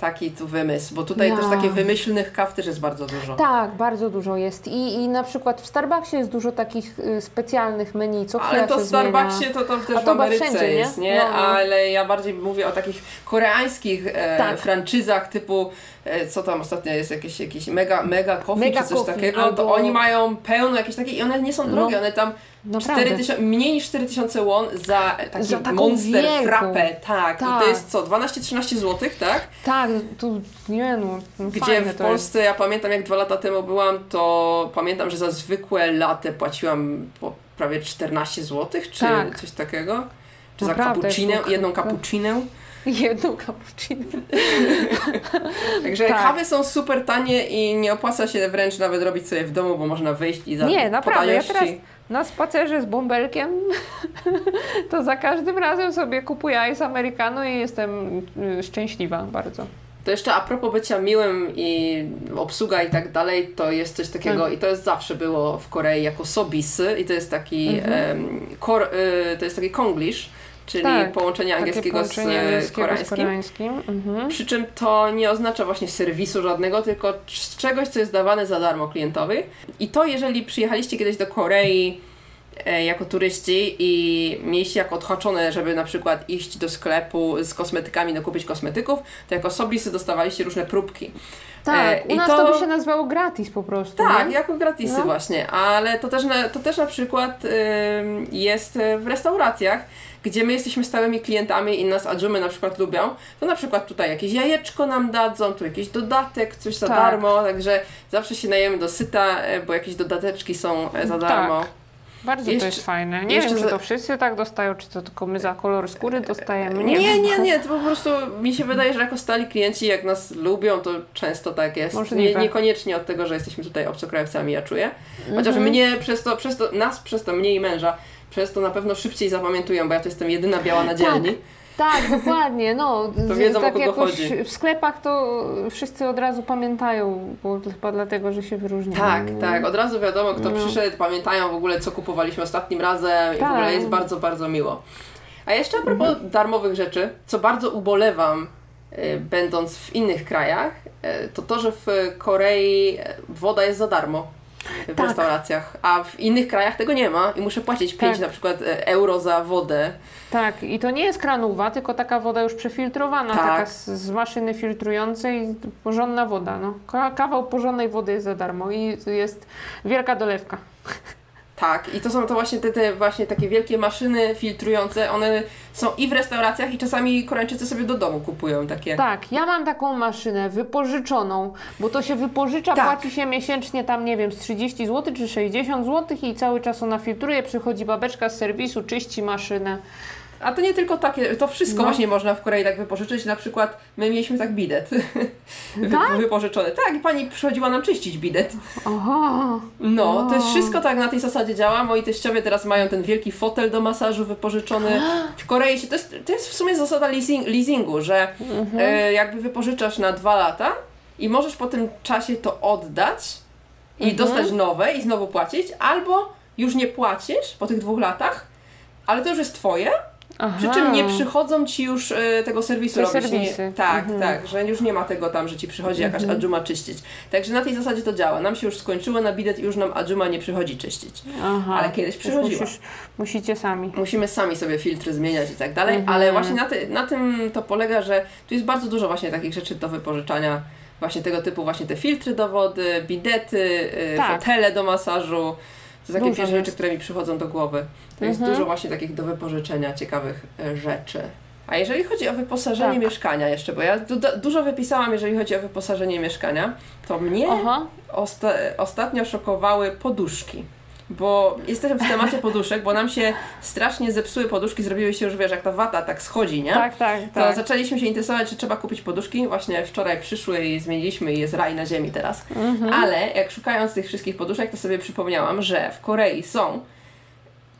Taki tu wymysł, bo tutaj Ja. też takich wymyślnych kaw też jest bardzo dużo. Tak, bardzo dużo jest. I, I na przykład w Starbucksie jest dużo takich y, specjalnych menu, co Ale to w Starbucksie zmienia. to, to też A w to chyba Ameryce wszędzie, nie? jest, nie? No, no. Ale ja bardziej mówię o takich koreańskich e, Tak. franczyzach typu, e, co tam ostatnio jest, jakieś, jakieś mega, mega coffee Mega czy coś Coffee, takiego, to albo- oni mają pełno jakieś takie i one nie są drogie, No, one tam Naprawdę. 4000, mniej niż 4000 won za taki Za taką monster wielką. frappe, tak. Tak. to jest co, 12-13 zł, tak? Tak, tu nie no, no Gdzie w Polsce, ja pamiętam jak dwa lata temu byłam, to pamiętam, że za zwykłe latę płaciłam prawie 14 zł, czy Tak. coś takiego. Czy za Naprawdę, cappuccinę, sztuka. jedną cappuccinę. jest. *laughs* Jedną cappuccino. *laughs* Także Tak. kawy są super tanie i nie opłaca się wręcz nawet robić sobie w domu, bo można wyjść i za Nie, naprawdę, ja teraz na spacerze z bąbelkiem *laughs* to za każdym razem sobie kupuję ice americano i jestem y, szczęśliwa bardzo. To jeszcze a propos bycia miłym i obsługa i tak dalej, to jest coś takiego Tak. i to jest zawsze było w Korei jako sobisy i to jest taki Mhm. em, kor, y, to jest taki konglish, czyli Tak, połączenie angielskiego połączenie z angielskiego z koreańskim. koreańskim. Mhm. Przy czym to nie oznacza właśnie serwisu żadnego, tylko czegoś, co jest dawane za darmo klientowi. I to, jeżeli przyjechaliście kiedyś do Korei jako turyści i mieliście jako odhaczone, żeby na przykład iść do sklepu z kosmetykami, no kupić kosmetyków, to jako sobisy dostawaliście różne próbki. Tak, E, u i nas to- to... by się nazywało gratis po prostu. Tak, nie? jako gratisy No. właśnie, ale to też na, to też na przykład jest e, w restauracjach, gdzie my jesteśmy stałymi klientami i nas adżumy na przykład lubią, to na przykład tutaj jakieś jajeczko nam dadzą, tu jakiś dodatek, coś za Tak. darmo, także zawsze się najemy do syta, e, bo jakieś dodateczki są e, za Tak. Bardzo Jeszcze- to jest fajne. Nie wiem, czy to wszyscy tak dostają, czy to tylko my za kolor skóry dostajemy. Nie, Nie, nie, nie, to po prostu mi się wydaje, że jako stali klienci, jak nas lubią, to często tak jest. Nie, niekoniecznie od tego, że jesteśmy tutaj obcokrajowcami, ja czuję. Chociaż Mhm. mnie przez to, przez to, nas przez to, mnie i męża, przez to na pewno szybciej zapamiętują, bo ja to jestem jedyna biała na dzielni. Tak, dokładnie. No, To wiedzą, tak jakoś chodzi. w sklepach to wszyscy od razu pamiętają, bo chyba dlatego, że się wyróżniają. Tak, tak, od razu wiadomo, kto No. przyszedł, pamiętają w ogóle, co kupowaliśmy ostatnim razem i w Tak. ogóle jest bardzo, bardzo miło. A jeszcze a propos darmowych rzeczy, co bardzo ubolewam, y, będąc w innych krajach, y, to to, że w Korei e, woda jest za darmo w Tak. restauracjach, a w innych krajach tego nie ma i muszę płacić 5 Tak. na przykład e, euro za wodę. Tak, i to nie jest kranowa, tylko taka woda już przefiltrowana, Tak. taka z, z maszyny filtrującej, porządna woda. No. Ka- Kawał porządnej wody jest za darmo i jest wielka dolewka. Tak, i to są to właśnie te, te właśnie takie wielkie maszyny filtrujące, one są i w restauracjach i czasami Koreańczycy sobie do domu kupują takie. Tak, ja mam taką maszynę wypożyczoną, bo to się wypożycza, Tak. płaci się miesięcznie tam, nie wiem, z 30 zł czy 60 zł i cały czas ona filtruje, przychodzi babeczka z serwisu, czyści maszynę. A to nie tylko takie, to wszystko No. właśnie można w Korei tak wypożyczyć. Na przykład my mieliśmy tak bidet *laughs* Tak? wypożyczony. Tak, i pani przychodziła nam czyścić bidet. Aha, No, to jest wszystko tak na tej zasadzie działa. Moi teściowie teraz mają ten wielki fotel do masażu wypożyczony. *gasps* W Korei się, to jest, to jest w sumie zasada leasing, leasingu, że Mhm. e, jakby wypożyczasz na dwa lata i możesz po tym czasie to oddać i Mhm. dostać nowe i znowu płacić, albo już nie płacisz po tych dwóch latach, ale to już jest twoje, aha. przy czym nie przychodzą ci już e, tego serwisu Te robić. serwisy. Nie, tak, Mhm. tak, że już nie ma tego tam, że ci przychodzi jakaś Mhm. adżuma czyścić. Także na tej zasadzie to działa. Nam się już skończyło na bidet i już nam adżuma nie przychodzi czyścić. Aha. Ale kiedyś przychodziła. Musisz, musicie sami. Musimy sami sobie filtry zmieniać i tak dalej, Mhm. ale właśnie na, ty, na tym to polega, że tu jest bardzo dużo właśnie takich rzeczy do wypożyczania. Właśnie tego typu właśnie te filtry do wody, bidety, y, Tak. fotele do masażu. To takie Dużo pierwsze rzeczy, jest. które mi przychodzą do głowy. To jest Mhm. dużo właśnie takich do wypożyczenia ciekawych y, rzeczy. A jeżeli chodzi o wyposażenie Tak. mieszkania jeszcze, bo ja du- du- dużo wypisałam, jeżeli chodzi o wyposażenie mieszkania, to mnie. Osta- ostatnio szokowały poduszki. Bo jesteśmy w temacie poduszek, bo nam się strasznie zepsuły poduszki, zrobiły się już, wiesz, jak ta wata tak schodzi, nie? Tak, tak, To tak. zaczęliśmy się interesować, czy trzeba kupić poduszki. Właśnie wczoraj przyszły i zmieniliśmy i jest raj na ziemi teraz. Mhm. Ale jak szukając tych wszystkich poduszek, to sobie przypomniałam, że w Korei są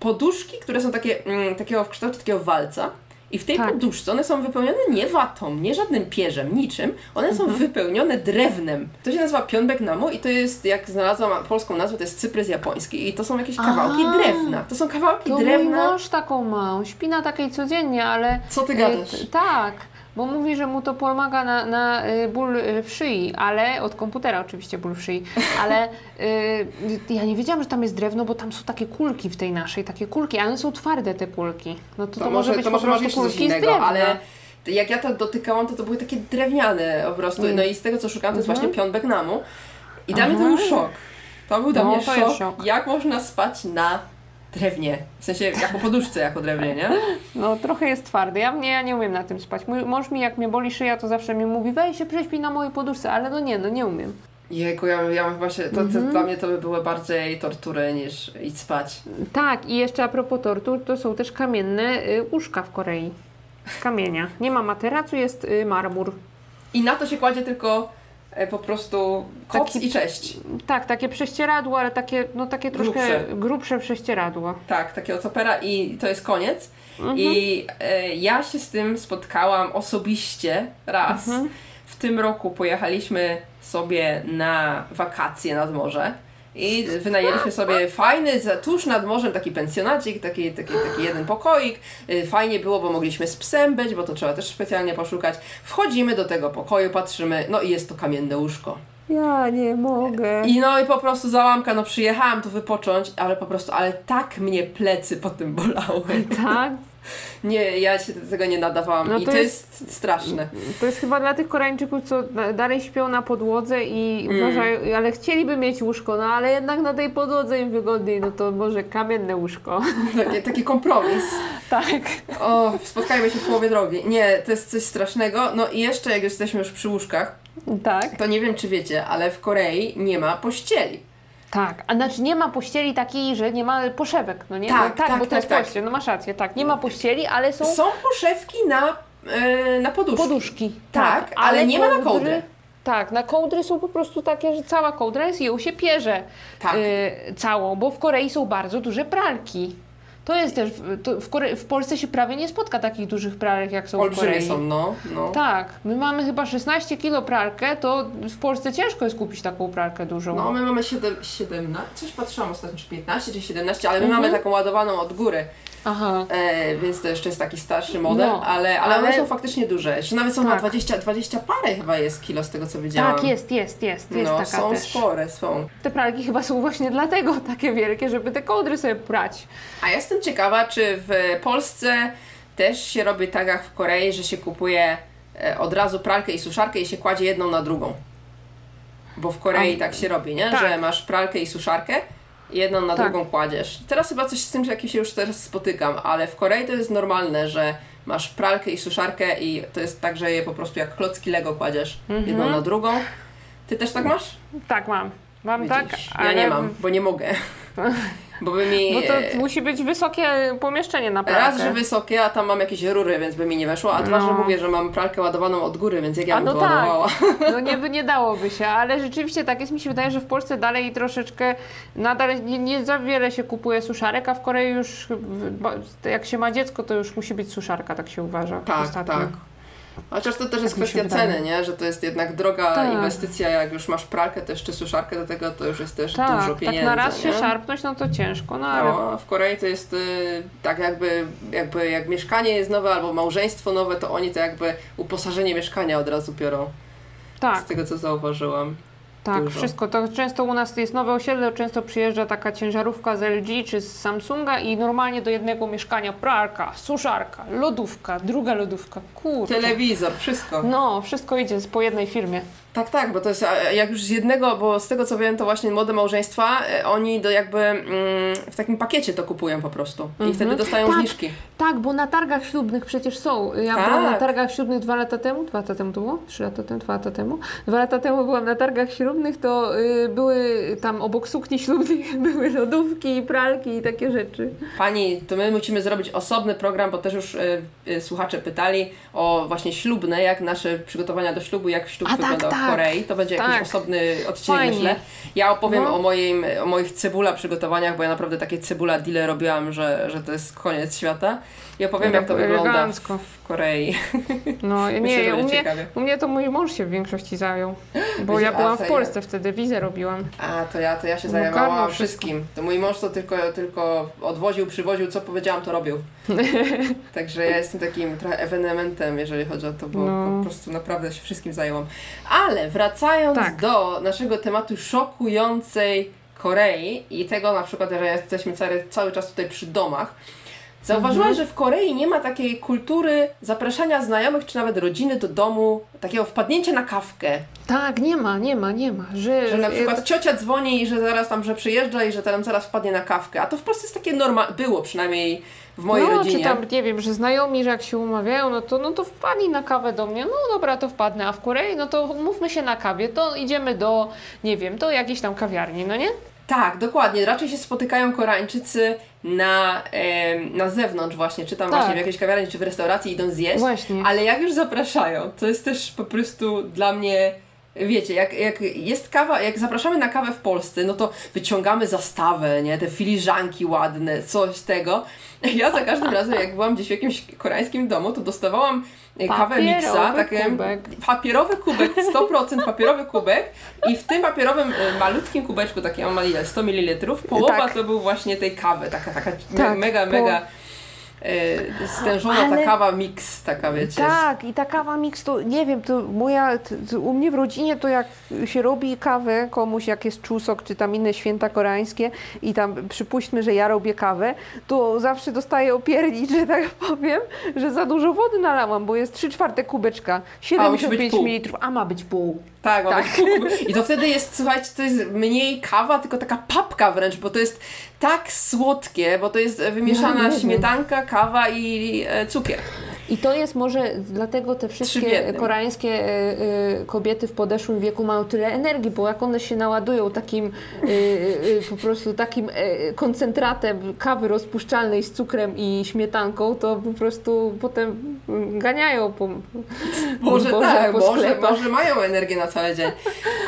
poduszki, które są takie, mm, takiego w kształcie takiego walca. I w tej Tak. poduszce one są wypełnione nie watą, nie żadnym pierzem, niczym. One są Mhm. wypełnione drewnem. To się nazywa pionbek namu i to jest, jak znalazłam polską nazwę, to jest cyprys japoński. I to są jakieś kawałki A. drewna. To są kawałki To mój drewna. mąż taką ma, śpi na takiej codziennie, ale... Co ty e, gadasz? tak, bo mówi, że mu to pomaga na, na e, ból e, w szyi, ale... Od komputera oczywiście ból w szyi, ale e, ja nie wiedziałam, że tam jest drewno, bo tam są takie kulki w tej naszej, takie kulki, a one są twarde te kulki. No to, to, może być to po prostu kulki z innego, drewna. ale jak ja to dotykałam, to to były takie drewniane po prostu. Mm. No i z tego co szukałam, to jest Mhm. właśnie pionbek namu. I dla mnie to był szok. To był dla No, mnie to szok, szok. jak można spać na drewnie. W sensie jako poduszce, jako drewnie, nie? No trochę jest twardy. Ja nie, ja nie umiem na tym spać. Mój mąż mi, jak mnie boli szyja, to zawsze mi mówi, weź się prześpij na mojej poduszce, ale no nie, no nie umiem. Jejku, ja, ja właśnie, to, to Mhm. dla mnie to by były bardziej tortury niż iść spać. Tak, i jeszcze a propos tortur, to są też kamienne y, łóżka w Korei. Z kamienia. Nie ma materacu, jest y, marmur. I na to się kładzie tylko po prostu koc Taki- i cześć. Tak, takie prześcieradło, ale takie, no takie troszkę Grubsze. grubsze, prześcieradło. Tak, takiego copera i to jest koniec. Mhm. I e, ja się z tym spotkałam osobiście raz. Mhm. W tym roku pojechaliśmy sobie na wakacje nad morze. I wynajęliśmy sobie fajny, za- tuż nad morzem taki pensjonacik, taki, taki, taki jeden pokoik. Y, Fajnie było, bo mogliśmy z psem być, bo to trzeba też specjalnie poszukać. Wchodzimy do tego pokoju, patrzymy, no i jest to kamienne łóżko. Ja nie mogę. I no i po prostu załamka, no przyjechałam tu wypocząć, ale po prostu, ale tak mnie plecy po tym bolały. Tak, Nie, ja się do tego nie nadawałam No i to jest- jest straszne. to jest chyba dla tych Koreańczyków, co dalej śpią na podłodze i Mm. uważają, ale chcieliby mieć łóżko, no ale jednak na tej podłodze im wygodniej, no to może kamienne łóżko. *laughs* Taki, taki kompromis. *laughs* tak. O, spotkajmy się w połowie drogi. Nie, to jest coś strasznego. No i jeszcze jak jesteśmy już przy łóżkach, Tak. to nie wiem czy wiecie, ale w Korei nie ma pościeli. Tak, a znaczy nie ma pościeli takiej, że nie ma poszewek, no nie? Tak, no, tak, tak, bo to tak, jest tak. pościel, no masz rację, tak, nie ma pościeli, ale są, Są poszewki na, e, na poduszki. poduszki. Tak, ale nie ma na kołdry-. Tak, na kołdry są po prostu takie, że cała kołdra jest i ją się pierze Tak. y, całą, bo w Korei są bardzo duże pralki. To jest też, to w, Kore- w Polsce się prawie nie spotka takich dużych pralek, jak są w Olbrzymie Korei. są, no. no. Tak, my mamy chyba 16 kilo pralkę, to w Polsce ciężko jest kupić taką pralkę dużą. No, my mamy 7, 17, coś patrzyłam ostatnio, czy 15, czy 17, ale my Mhm. mamy taką ładowaną od góry, Aha. e, więc to jeszcze jest taki starszy model, No, ale, ale, one ale- są faktycznie duże. Jeszcze nawet są na Tak. 20, 20 parę chyba jest kilo z tego co widziałam. Tak, jest, jest, jest, jest no, taka są też. spore, są. Te pralki chyba są właśnie dlatego takie wielkie, żeby te kołdry sobie prać. A jestem ciekawa, czy w Polsce też się robi tak jak w Korei, że się kupuje e, od razu pralkę i suszarkę i się kładzie jedną na drugą. Bo w Korei A, tak się robi, nie? tak. Że masz pralkę i suszarkę jedną na Tak. drugą kładziesz. Teraz chyba coś z tym, że jakimś się już teraz spotykam, ale w Korei to jest normalne, że masz pralkę i suszarkę i to jest tak, że je po prostu jak klocki Lego kładziesz Mhm. jedną na drugą. Ty też tak masz? Tak, mam. Mam Widzisz, tak, Ja ale... nie mam, bo nie mogę. *laughs* Bo by mi... Bo e, to musi być wysokie pomieszczenie na pralkę. Raz, że wysokie, a tam mam jakieś rury, więc by mi nie weszło, a dwa, No. że mówię, że mam pralkę ładowaną od góry, więc jak ja A bym no to tak. ładowała. No nie, by- nie dałoby się, ale rzeczywiście tak jest. Mi się wydaje, że w Polsce dalej troszeczkę nadal nie, nie za wiele się kupuje suszarek, a w Korei już jak się ma dziecko, to już musi być suszarka, tak się uważa Tak, ostatnio. tak. Chociaż to też jest Tak się kwestia ceny, nie? Że to jest jednak droga Tak. inwestycja, jak już masz pralkę też czy suszarkę do tego, to już jest też Tak, dużo tak pieniędzy. na raz się nie? szarpnąć, no to ciężko, no ale No, w Korei to jest y, tak jakby, jakby jak mieszkanie jest nowe albo małżeństwo nowe, to oni to jakby uposażenie mieszkania od razu biorą. tak. Z tego co zauważyłam. Tak, Dużo. wszystko. To często u nas jest nowe osiedle, często przyjeżdża taka ciężarówka z LG czy z Samsunga i normalnie do jednego mieszkania pralka, suszarka, lodówka, druga lodówka. Kurczę. Telewizor, wszystko. No, wszystko idzie po jednej firmie. Tak, tak, bo to jest jak już z jednego, bo z tego co wiem, to właśnie młode małżeństwa, e, oni do jakby mm, w takim pakiecie to kupują po prostu. I wtedy dostają Tak. zniżki. Tak, bo na targach ślubnych przecież są. Ja Tak. byłam na targach ślubnych dwa lata temu. Dwa lata temu to było? Trzy lata temu? Dwa lata temu? Dwa lata temu byłam na targach ślubnych, to y, były tam obok sukni ślubnych *laughs* były lodówki pralki i takie rzeczy. Pani, to my musimy zrobić osobny program, bo też już e, e, słuchacze pytali o właśnie ślubne, jak nasze przygotowania do ślubu, jak ślub A, tak, wyglądał tak. Korei. To będzie jakiś Tak. osobny odcinek, Fajnie. myślę. Ja opowiem No. o, moim, o moich cebula przygotowaniach, bo ja naprawdę takie cebula deale robiłam, że, że to jest koniec świata. I opowiem, jak to wygląda w, w Korei. No *laughs* nie, u mnie, ciekawie. u mnie to mój mąż się w większości zajął. *gasps* Bo Będzie- ja byłam w to ja- Polsce wtedy, wizę robiłam. A, to ja, to ja się No, zajmowałam wszystkim. To mój mąż to tylko, tylko odwoził, przywoził, co powiedziałam, to robił. *laughs* Także ja jestem takim trochę ewenementem, jeżeli chodzi o to, bo No. po prostu naprawdę się wszystkim zajęłam. Ale wracając Tak. do naszego tematu szokującej Korei i tego na przykład, że jesteśmy cały, cały czas tutaj przy domach, Zauważyłaś, że w Korei nie ma takiej kultury zapraszania znajomych czy nawet rodziny do domu, takiego wpadnięcia na kawkę. Tak, nie ma, nie ma, nie ma. Że, Że na przykład ciocia dzwoni i że zaraz tam, że przyjeżdża i że tam zaraz wpadnie na kawkę. A to w Polsce jest takie norma, było przynajmniej w mojej no, rodzinie. czy tam, nie wiem, że znajomi, że jak się umawiają, no to, no to wpadnij na kawę do mnie. No dobra, to wpadnę. A w Korei, no to mówmy się na kawie, to idziemy do, nie wiem, do jakiejś tam kawiarni, no nie? Tak, dokładnie. Raczej się spotykają Koreańczycy na, em, na zewnątrz właśnie, czy tam Tak. właśnie w jakiejś kawiarni, czy w restauracji idą zjeść. Właśnie. Ale jak już zapraszają, to jest też po prostu dla mnie, wiecie, jak, jak jest kawa, jak zapraszamy na kawę w Polsce, no to wyciągamy zastawę, nie, te filiżanki ładne, coś tego. Ja za każdym razem, jak byłam gdzieś w jakimś koreańskim domu, to dostawałam kawę Papierowy miksa, takie kubek. papierowy kubek, 100% papierowy kubek i w tym papierowym e, malutkim kubeczku, taki on ma ile, 100 ml, połowa Tak. to był właśnie tej kawy, taka, taka Tak, me, mega, po- mega e, stężona ta Ale- kawa mix, taka wiecie. Tak, i ta kawa mix to, nie wiem, to moja, t, t, u mnie w rodzinie to jak się robi kawę komuś, jak jest czusok, czy tam inne święta koreańskie i tam przypuśćmy, że ja robię kawę, to zawsze dostaję opierdzić, że tak *laughs* powiem, że za dużo wody nalałam, bo jest 3 czwarte kubeczka, musi być 75 pół. ml, a ma być pół. Tak, Tak. *laughs* I to wtedy jest, słuchajcie, to jest mniej kawa, tylko taka papka wręcz, bo to jest tak słodkie, bo to jest e, wymieszana wiem. śmietanka, kawa i e, cukier. I to jest może dlatego te wszystkie koreańskie y, y, kobiety w podeszłym wieku mają tyle energii, bo jak one się naładują takim po prostu takim koncentratem kawy rozpuszczalnej z cukrem i śmietanką, to po prostu potem ganiają po Może po, tak, po może, może mają energię na cały dzień.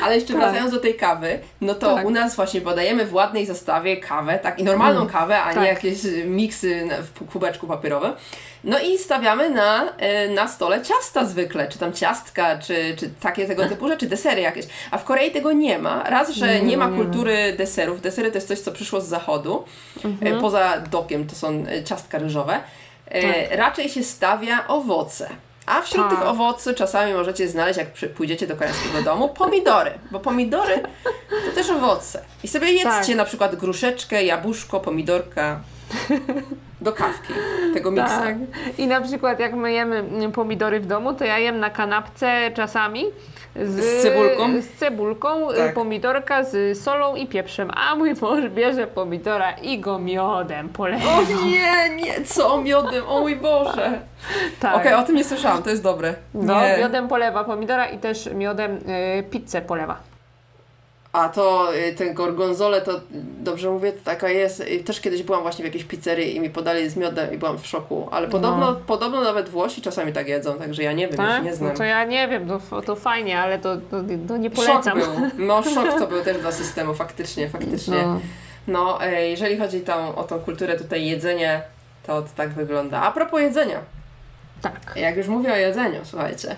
Ale jeszcze tak. wracając do tej kawy, no to tak. u nas właśnie podajemy w ładnej zastawie kawę, tak i normalną mm. kawę, a tak. nie jakieś miksy w kubeczku papierowym. No i stawiamy na, e, na stole ciasta zwykle, czy tam ciastka, czy, czy takie tego typu rzeczy, desery jakieś. A w Korei tego nie ma. Raz, że nie ma kultury deserów. Desery to jest coś, co przyszło z zachodu. E, mhm. Poza dokiem to są e, ciastka ryżowe. Tak. Raczej się stawia owoce. A wśród tak. tych owoców czasami możecie znaleźć, jak pójdziecie do koreańskiego domu, pomidory, bo pomidory to też owoce. I sobie jedzcie tak. na przykład gruszeczkę, jabłuszko, pomidorka do kawki, tego miksa. Tak. I na przykład jak my jemy pomidory w domu, to ja jem na kanapce czasami z, z cebulką, z cebulką tak. pomidorka z solą i pieprzem, a mój mąż bierze pomidora i go miodem polewa. O nie, nie, co miodem, o mój Boże. Tak. Okej, okay, o tym nie słyszałam, to jest dobre. No, miodem polewa pomidora i też miodem y, pizzę polewa. A to y, ten gorgonzole, to dobrze mówię, to taka jest. Też kiedyś byłam właśnie w jakiejś pizzerii i mi podali z miodem i byłam w szoku. Ale podobno, no. podobno nawet Włosi czasami tak jedzą, także ja nie wiem, tak? nie znam. No to ja nie wiem, to, to fajnie, ale to, to, to nie polecam. Szok był. No *laughs* szok to był też dla systemu, faktycznie, faktycznie. No, no e, jeżeli chodzi tam o tą kulturę tutaj jedzenie, to, to tak wygląda. A propos jedzenia. Tak. Jak już mówię o jedzeniu, słuchajcie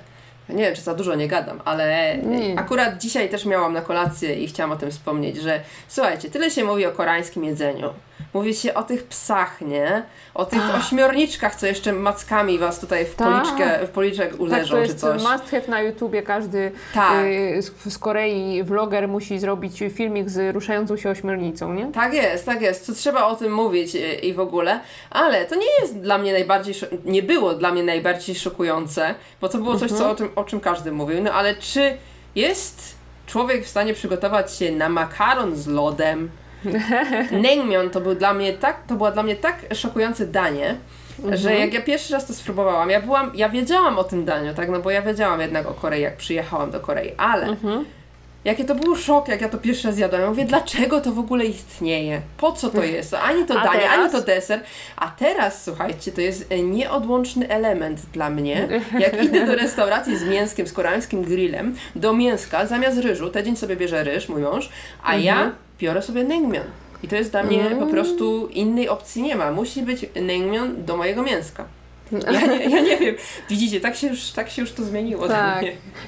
nie wiem, czy za dużo nie gadam, ale nie. akurat dzisiaj też miałam na kolację i chciałam o tym wspomnieć, że słuchajcie, tyle się mówi o koreańskim jedzeniu. Mówi się o tych psach, nie? O tych Ach. ośmiorniczkach, co jeszcze mackami was tutaj w, policzkę, w policzek uderzą, tak, czy coś. must have na YouTubie. Każdy tak. y, z, z, Korei vloger musi zrobić filmik z ruszającą się ośmiornicą, nie? Tak jest, tak jest. Co trzeba o tym mówić i, y, i w ogóle. Ale to nie jest dla mnie najbardziej, nie było dla mnie najbardziej szokujące, bo to było coś, mhm. co o, tym, o czym każdy mówił. No ale czy jest człowiek w stanie przygotować się na makaron z lodem? *laughs* Naengmyeon to był dla mnie tak, to była dla mnie tak szokujące danie, mhm. że jak ja pierwszy raz to spróbowałam, ja byłam, ja wiedziałam o tym daniu, tak, no bo ja wiedziałam jednak o Korei, jak przyjechałam do Korei, ale mhm. Jakie to był szok, jak ja to pierwszy raz jadłam. Ja mówię, dlaczego to w ogóle istnieje? Po co to *laughs* jest? Ani to a danie, teraz? ani to deser. A teraz, słuchajcie, to jest e, nieodłączny element dla mnie. *laughs* Jak idę do restauracji z mięskiem, z koreańskim grillem, do mięska, zamiast ryżu, dzień sobie bierze ryż, mój mąż, a mhm. ja biorę sobie naengmyeon. I to jest dla mnie mm. po prostu innej opcji nie ma. Musi być naengmyeon do mojego mięska. *laughs* Ja nie, ja nie wiem. Widzicie, tak się już, tak się już to zmieniło. Tak.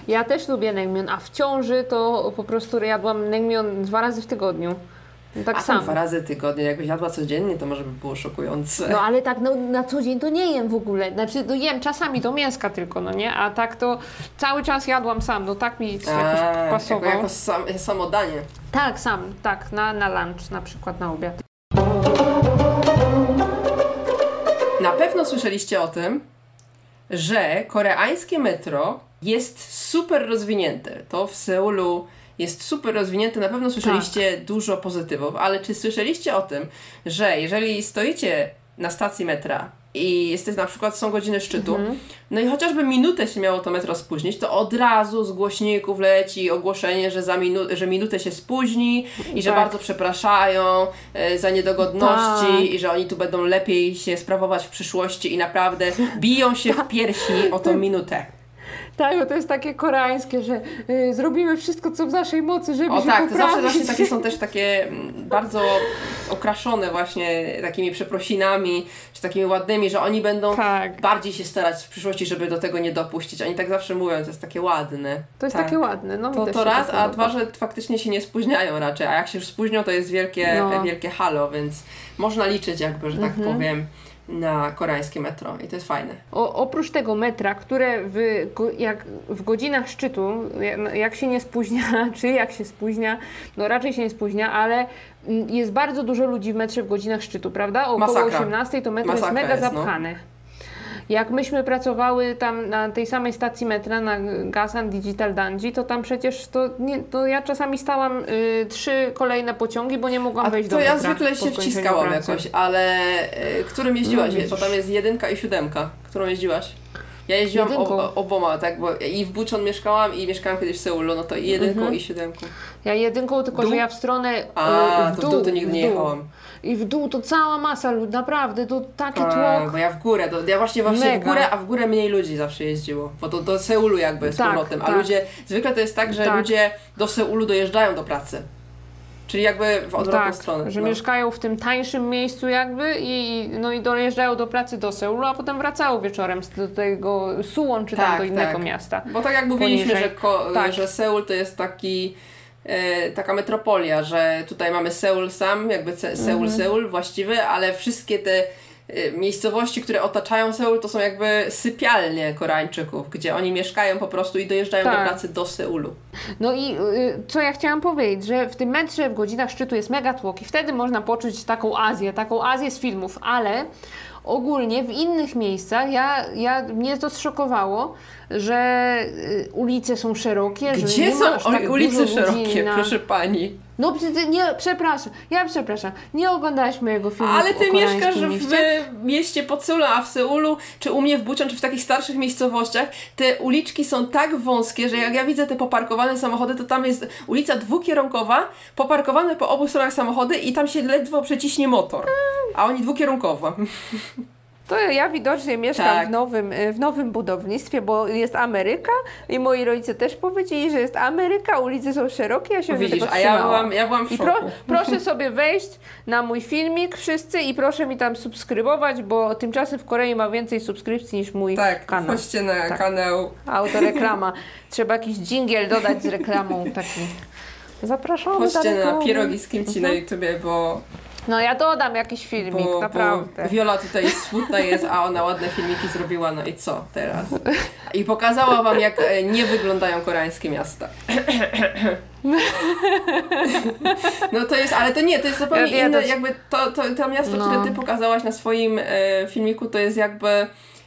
Ja też lubię naengmyeon, a w ciąży to po prostu jadłam naengmyeon dwa razy w tygodniu. Tak a sam. dwa razy tygodnie, jakbyś jadła codziennie, to może by było szokujące. No ale tak no, na co dzień to nie jem w ogóle. Znaczy, no jem czasami do mięska tylko, no nie? A tak to cały czas jadłam sam, no tak mi jakoś pasowało. Jako, jako sam, samo danie. Tak, sam, tak, na, na lunch na przykład, na obiad. Na pewno słyszeliście o tym, że koreańskie metro jest super rozwinięte. To w Seulu jest super rozwinięte. Na pewno słyszeliście tak. dużo pozytywów, ale czy słyszeliście o tym, że jeżeli stoicie na stacji metra i jesteś na przykład, są godziny szczytu, mhm. no i chociażby minutę się miało to metro spóźnić, to od razu z głośników leci ogłoszenie, że, za minu że minutę się spóźni i że tak. bardzo przepraszają e, za niedogodności tak. i że oni tu będą lepiej się sprawować w przyszłości i naprawdę biją się w tak. piersi o tą minutę. Tak, bo to jest takie koreańskie, że y, zrobimy wszystko, co w naszej mocy, żeby o, się tak, poprawić. to zawsze właśnie takie są też *laughs* takie mm, bardzo okraszone właśnie takimi przeprosinami, czy takimi ładnymi, że oni będą tak. bardziej się starać w przyszłości, żeby do tego nie dopuścić. Oni tak zawsze mówią, to jest takie ładne. To jest tak. takie ładne, no To, to raz, a dwa, że faktycznie się nie spóźniają raczej, a jak się już spóźnią, to jest wielkie, no. wielkie halo, więc można liczyć jakby, że tak mhm. powiem na koreańskie metro i to jest fajne. O, oprócz tego metra, które w, jak w godzinach szczytu, jak się nie spóźnia, *laughs* czy jak się spóźnia, no raczej się nie spóźnia, ale mm, jest bardzo dużo ludzi w metrze w godzinach szczytu, prawda? Około Masakra. 18 to metro Masakra jest mega jest, no. zapchane. No. Jak myśmy pracowały tam na tej samej stacji metra na Gasan Digital Danji, to tam przecież to, nie, to ja czasami stałam y, trzy kolejne pociągi, bo nie mogłam A wejść to do ja metra zwykle po się skończeniu wciskałam pracy. jakoś, ale y, którym jeździłaś? No, widzisz. tam jest jedynka i siódemka. Którą jeździłaś? Ja jeździłam oboma, tak, bo i w Buchon mieszkałam i mieszkałam kiedyś w Seulu, no to i jedynką Mhm. i siódemką. Ja jedynką, tylko Dół? że ja w stronę y, A, w to dół, w dół to nigdy nie jechałam. I w dół to cała masa ludzi, naprawdę, to taki A, tłok. bo ja w górę, to, ja właśnie właśnie w Mega. górę, a w górę mniej ludzi zawsze jeździło, bo to do Seulu jakby z Tak, powrotem, a tak. ludzie, zwykle to jest tak, że Tak. ludzie do Seulu dojeżdżają do pracy. Czyli jakby w odwrotną Tak, stronę. że no. mieszkają w tym tańszym miejscu jakby i, no i dojeżdżają do pracy do Seulu, a potem wracają wieczorem do tego Suwon czy tam Tak, do innego tak. miasta. Bo tak jak mówiliśmy, Poniżej. że, ko- Tak. że Seul to jest taki taka metropolia, że tutaj mamy Seul sam, jakby Seul, Mhm. Seul właściwy, ale wszystkie te e, miejscowości, które otaczają Seul, to są jakby sypialnie Koreańczyków, gdzie oni mieszkają po prostu i dojeżdżają do Tak. pracy do Seulu. No i y, co ja chciałam powiedzieć, że w tym metrze w godzinach szczytu jest mega tłok i wtedy można poczuć taką Azję, taką Azję z filmów, ale ogólnie w innych miejscach ja, ja, mnie to zszokowało, że y, ulice są szerokie, że Gdzie nie ma są aż tak ulice szerokie, na... proszę pani? No przecież nie, przepraszam, ja przepraszam, nie oglądałaś mojego filmu Ale ty mieszkasz w mieście? mieście pod Seulem, a w Seulu, czy u mnie w Bucheon, czy w takich starszych miejscowościach, te uliczki są tak wąskie, że jak ja widzę te poparkowane samochody, to tam jest ulica dwukierunkowa, poparkowane po obu stronach samochody i tam się ledwo przeciśnie motor. A oni dwukierunkowo. *laughs* To ja widocznie mieszkam Tak. w, nowym, y, w nowym budownictwie, bo jest Ameryka i moi rodzice też powiedzieli, że jest Ameryka, ulice są szerokie, ja się Widzisz, tego a ja byłam, ja byłam w I pro, *laughs* proszę sobie wejść na mój filmik wszyscy i proszę mi tam subskrybować, bo tymczasem w Korei ma więcej subskrypcji niż mój Tak, kanał. chodźcie na Tak. kanał. Autoreklama. *laughs* Trzeba jakiś dżingiel dodać z reklamą taki. Zapraszamy Chodźcie na pierogi z kimchi na Mhm. YouTubie, bo, No ja dodam jakiś filmik, bo, naprawdę. bo Viola tutaj smutna jest, a ona ładne filmiki zrobiła, no i co teraz? I pokazała wam, jak e, nie wyglądają koreańskie miasta. No to jest, ale to nie, to jest zupełnie Ja- inne, jakby to, to, to miasto, No. które ty pokazałaś na swoim e, filmiku, to jest jakby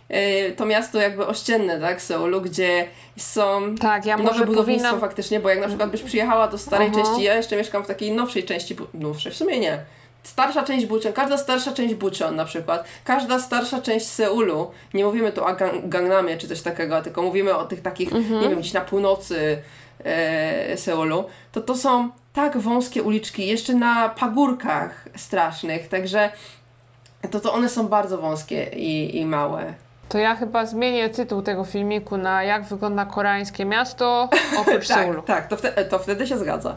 e, to miasto jakby ościenne, tak, Seulu, gdzie są Tak, ja nowe budownictwo powinnam... faktycznie, bo jak na przykład byś przyjechała do starej Aha. części, ja jeszcze mieszkam w takiej nowszej części, nowszej, w sumie nie, starsza część Bucheon, każda starsza część Bucheon na przykład, każda starsza część Seulu, nie mówimy tu o Gang- Gangnamie czy coś takiego, tylko mówimy o tych takich, Mhm. nie wiem, gdzieś na północy e, Seulu, to to są tak wąskie uliczki, jeszcze na pagórkach strasznych, także to, to one są bardzo wąskie i, i małe. To ja chyba zmienię tytuł tego filmiku na jak wygląda koreańskie miasto oprócz *laughs* Seulu. Tak, tak, to, wte, to wtedy się zgadza.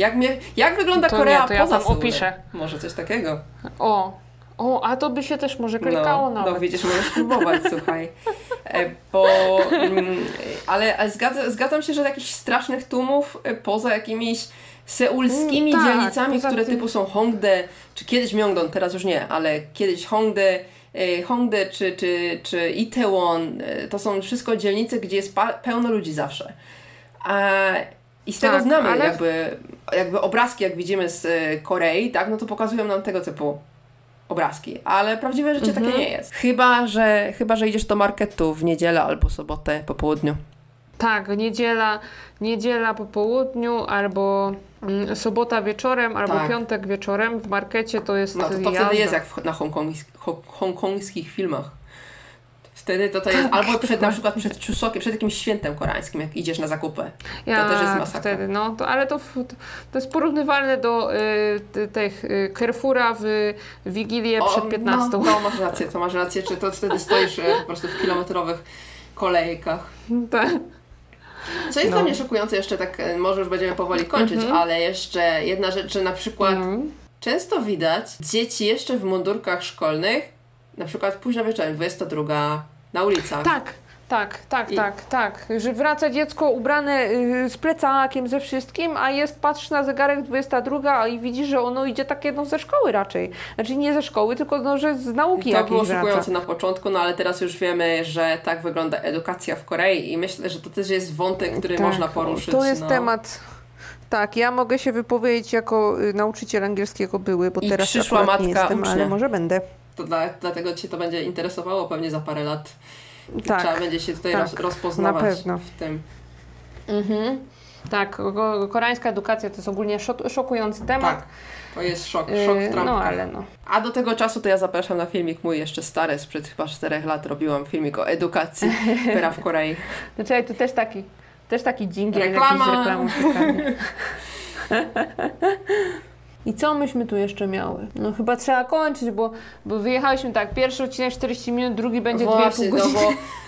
Jak, mnie, jak wygląda To Korea nie, to ja poza tam opiszę. Może coś takiego. O, o, a to by się też może klikało no, nawet. no widzisz, możesz spróbować, *laughs* słuchaj. E, Bo, mm, ale ale zgadza, zgadzam się, że jakichś strasznych tłumów e, poza jakimiś seulskimi Mm, tak, dzielnicami, które typu są Hongdae, czy kiedyś Myeongdong, teraz już nie, ale kiedyś Hongdae, e, Hongdae czy, czy, czy Itaewon, e, to są wszystko dzielnice, gdzie jest pełno ludzi zawsze. A, I z tego Tak, znamy ale- jakby, jakby obrazki, jak widzimy z e, Korei, tak, no to pokazują nam tego typu obrazki, ale prawdziwe życie Mhm. takie nie jest. Chyba że, chyba, że idziesz do marketu w niedzielę albo sobotę po południu. Tak, niedziela, niedziela po południu albo mm, sobota wieczorem, albo Tak. piątek wieczorem w markecie to jest No to, to wtedy jest jak w, na hongkongis, ho, hongkongskich filmach. Wtedy to, to jest Tak, albo przed, na przykład przed Chusokiem, przed jakimś świętem koreańskim, jak idziesz na zakupy. Ja, też jest masakra. Wtedy, no, to, ale to, to jest porównywalne do y, ty- tych y, Carrefoura w Wigilię przed 15. No, no, masz rację, to masz rację, czy to wtedy stoisz e, po prostu w kilometrowych kolejkach. *laughs* Tak. Co jest No. dla mnie szokujące jeszcze, tak e, może już będziemy powoli kończyć, Mhm. ale jeszcze jedna rzecz, że na przykład Mm. często widać dzieci jeszcze w mundurkach szkolnych, na przykład późno wieczorem, 22, na ulicach. Tak, tak, tak, I- tak, tak. Że wraca dziecko ubrane y, z plecakiem, ze wszystkim, a jest, patrz na zegarek 22 i widzisz, że ono idzie takie no ze szkoły raczej. Znaczy nie ze szkoły, tylko no, że z nauki To było szokujące na początku, no ale teraz już wiemy, że tak wygląda edukacja w Korei i myślę, że to też jest wątek, który Tak, można poruszyć. To jest no. temat. Tak, ja mogę się wypowiedzieć jako y, nauczyciel angielskiego były, bo I teraz przyszła akurat nie matka jestem, ucznia. ale może będę. To dla, dlatego Cię to będzie interesowało pewnie za parę lat. Tak, Trzeba będzie się tutaj tak, roz, rozpoznawać na pewno. w tym. Mhm. Tak, ko- koreańska edukacja to jest ogólnie szok- szokujący temat. Tak, to jest szok, szok w Yy, trampkach. no ale no. A do tego czasu to ja zapraszam na filmik mój jeszcze stary, sprzed chyba 4 lat robiłam filmik o edukacji *laughs* pera w Korei. No czekaj, tu też taki, też taki dżingiel Reklama. jakiś z reklamą szukamy. *laughs* I co myśmy tu jeszcze miały? No chyba trzeba kończyć, bo, bo wyjechałyśmy tak, pierwszy odcinek 40 minut, drugi będzie 2,5 Właśnie, no godziny.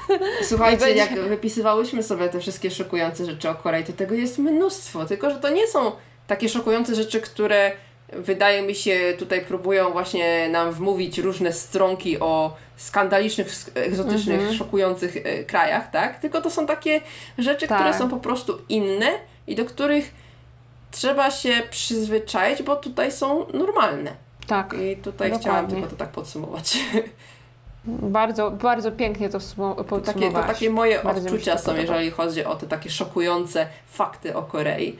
bo *laughs* słuchajcie, będzie- jak wypisywałyśmy sobie te wszystkie szokujące rzeczy o Korei, to tego jest mnóstwo, tylko że to nie są takie szokujące rzeczy, które wydaje mi się tutaj próbują właśnie nam wmówić różne stronki o skandalicznych, egzotycznych, Mhm. szokujących e, krajach, tak? Tylko to są takie rzeczy, które Tak. są po prostu inne i do których trzeba się przyzwyczaić, bo tutaj są normalne. Tak, I tutaj Dokładnie. chciałam tylko to tak podsumować. bardzo, bardzo pięknie to wsmo- Takie, to podsumowałaś. takie moje Bardzo odczucia są, jeżeli chodzi o te takie szokujące fakty o Korei.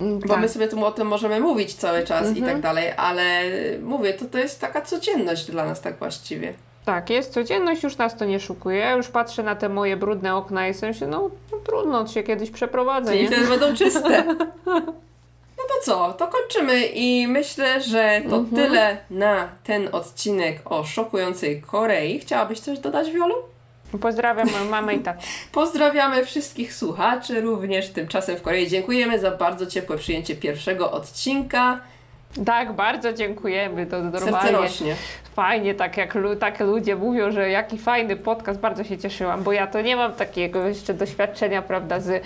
Mm, Bo tak. my sobie tu o tym możemy mówić cały czas i Mhm. tak dalej, ale mówię, to to jest taka codzienność dla nas tak właściwie. Tak, jest codzienność, już nas to nie szukuje. Ja już patrzę na te moje brudne okna i sobie myślę, no, no trudno, się kiedyś przeprowadzę, I nie? wtedy będą czyste. *laughs* No to co, to kończymy i myślę, że to Mhm. tyle na ten odcinek o szokującej Korei. Chciałabyś coś dodać, Wiolu? Pozdrawiam moją mamę i tatę. *laughs* Pozdrawiamy wszystkich słuchaczy również tymczasem w Korei. Dziękujemy za bardzo ciepłe przyjęcie pierwszego odcinka. Tak, bardzo dziękujemy. To normalnie rośnie. fajnie, tak jak tak ludzie mówią, że jaki fajny podcast, bardzo się cieszyłam, bo ja to nie mam takiego jeszcze doświadczenia, prawda, z, yy,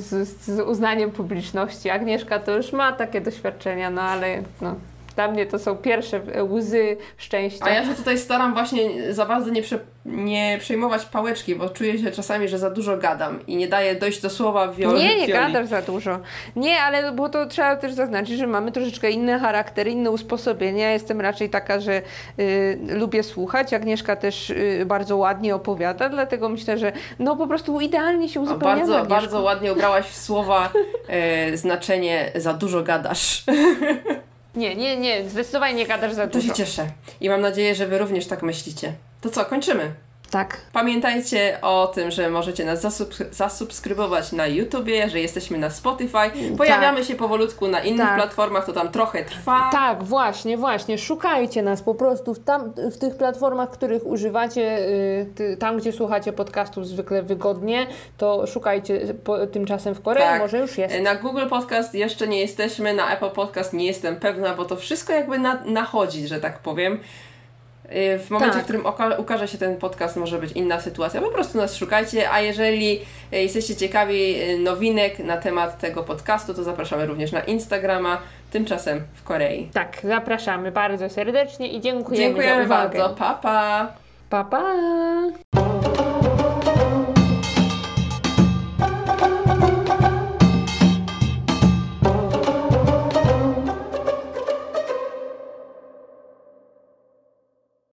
z, z uznaniem publiczności. Agnieszka to już ma takie doświadczenia, no ale no, dla mnie to są pierwsze e, łzy szczęścia. A ja się tutaj staram właśnie za bardzo nie, prze, nie przejmować pałeczki, bo czuję się czasami, że za dużo gadam i nie daję dojść do słowa wioli. Nie, nie wioli. gadasz za dużo. Nie, ale bo to trzeba też zaznaczyć, że mamy troszeczkę inny charakter, inne usposobienie. Ja jestem raczej taka, że y, lubię słuchać. Agnieszka też y, bardzo ładnie opowiada, dlatego myślę, że no po prostu idealnie się O, uzupełniamy. bardzo, bardzo ładnie ubrałaś w słowa e, znaczenie za dużo gadasz. *laughs* Nie, nie, nie, zdecydowanie nie gadasz za To się dużo. cieszę. I mam nadzieję, że Wy również tak myślicie. To co, kończymy. Tak. Pamiętajcie o tym, że możecie nas zasubs- zasubskrybować na YouTubie, że jesteśmy na Spotify. Pojawiamy się powolutku na innych Tak. platformach, to tam trochę trwa. Tak, właśnie, właśnie. Szukajcie nas po prostu w, tam, w tych platformach, których używacie, y, tam gdzie słuchacie podcastów zwykle wygodnie, to szukajcie po, tymczasem w Korei, Tak. może już jest. Na Google Podcast jeszcze nie jesteśmy, na Apple Podcast nie jestem pewna, bo to wszystko jakby na, nachodzi, że tak powiem. Yy, W momencie, Tak. w którym ukaże się ten podcast, może być inna sytuacja. Po prostu nas szukajcie, a jeżeli yy, jesteście ciekawi yy, nowinek na temat tego podcastu, to zapraszamy również na Instagrama, tymczasem w Korei. Tak, zapraszamy bardzo serdecznie i dziękujemy, Dziękujemy za uwagę. bardzo, pa pa! Pa, pa!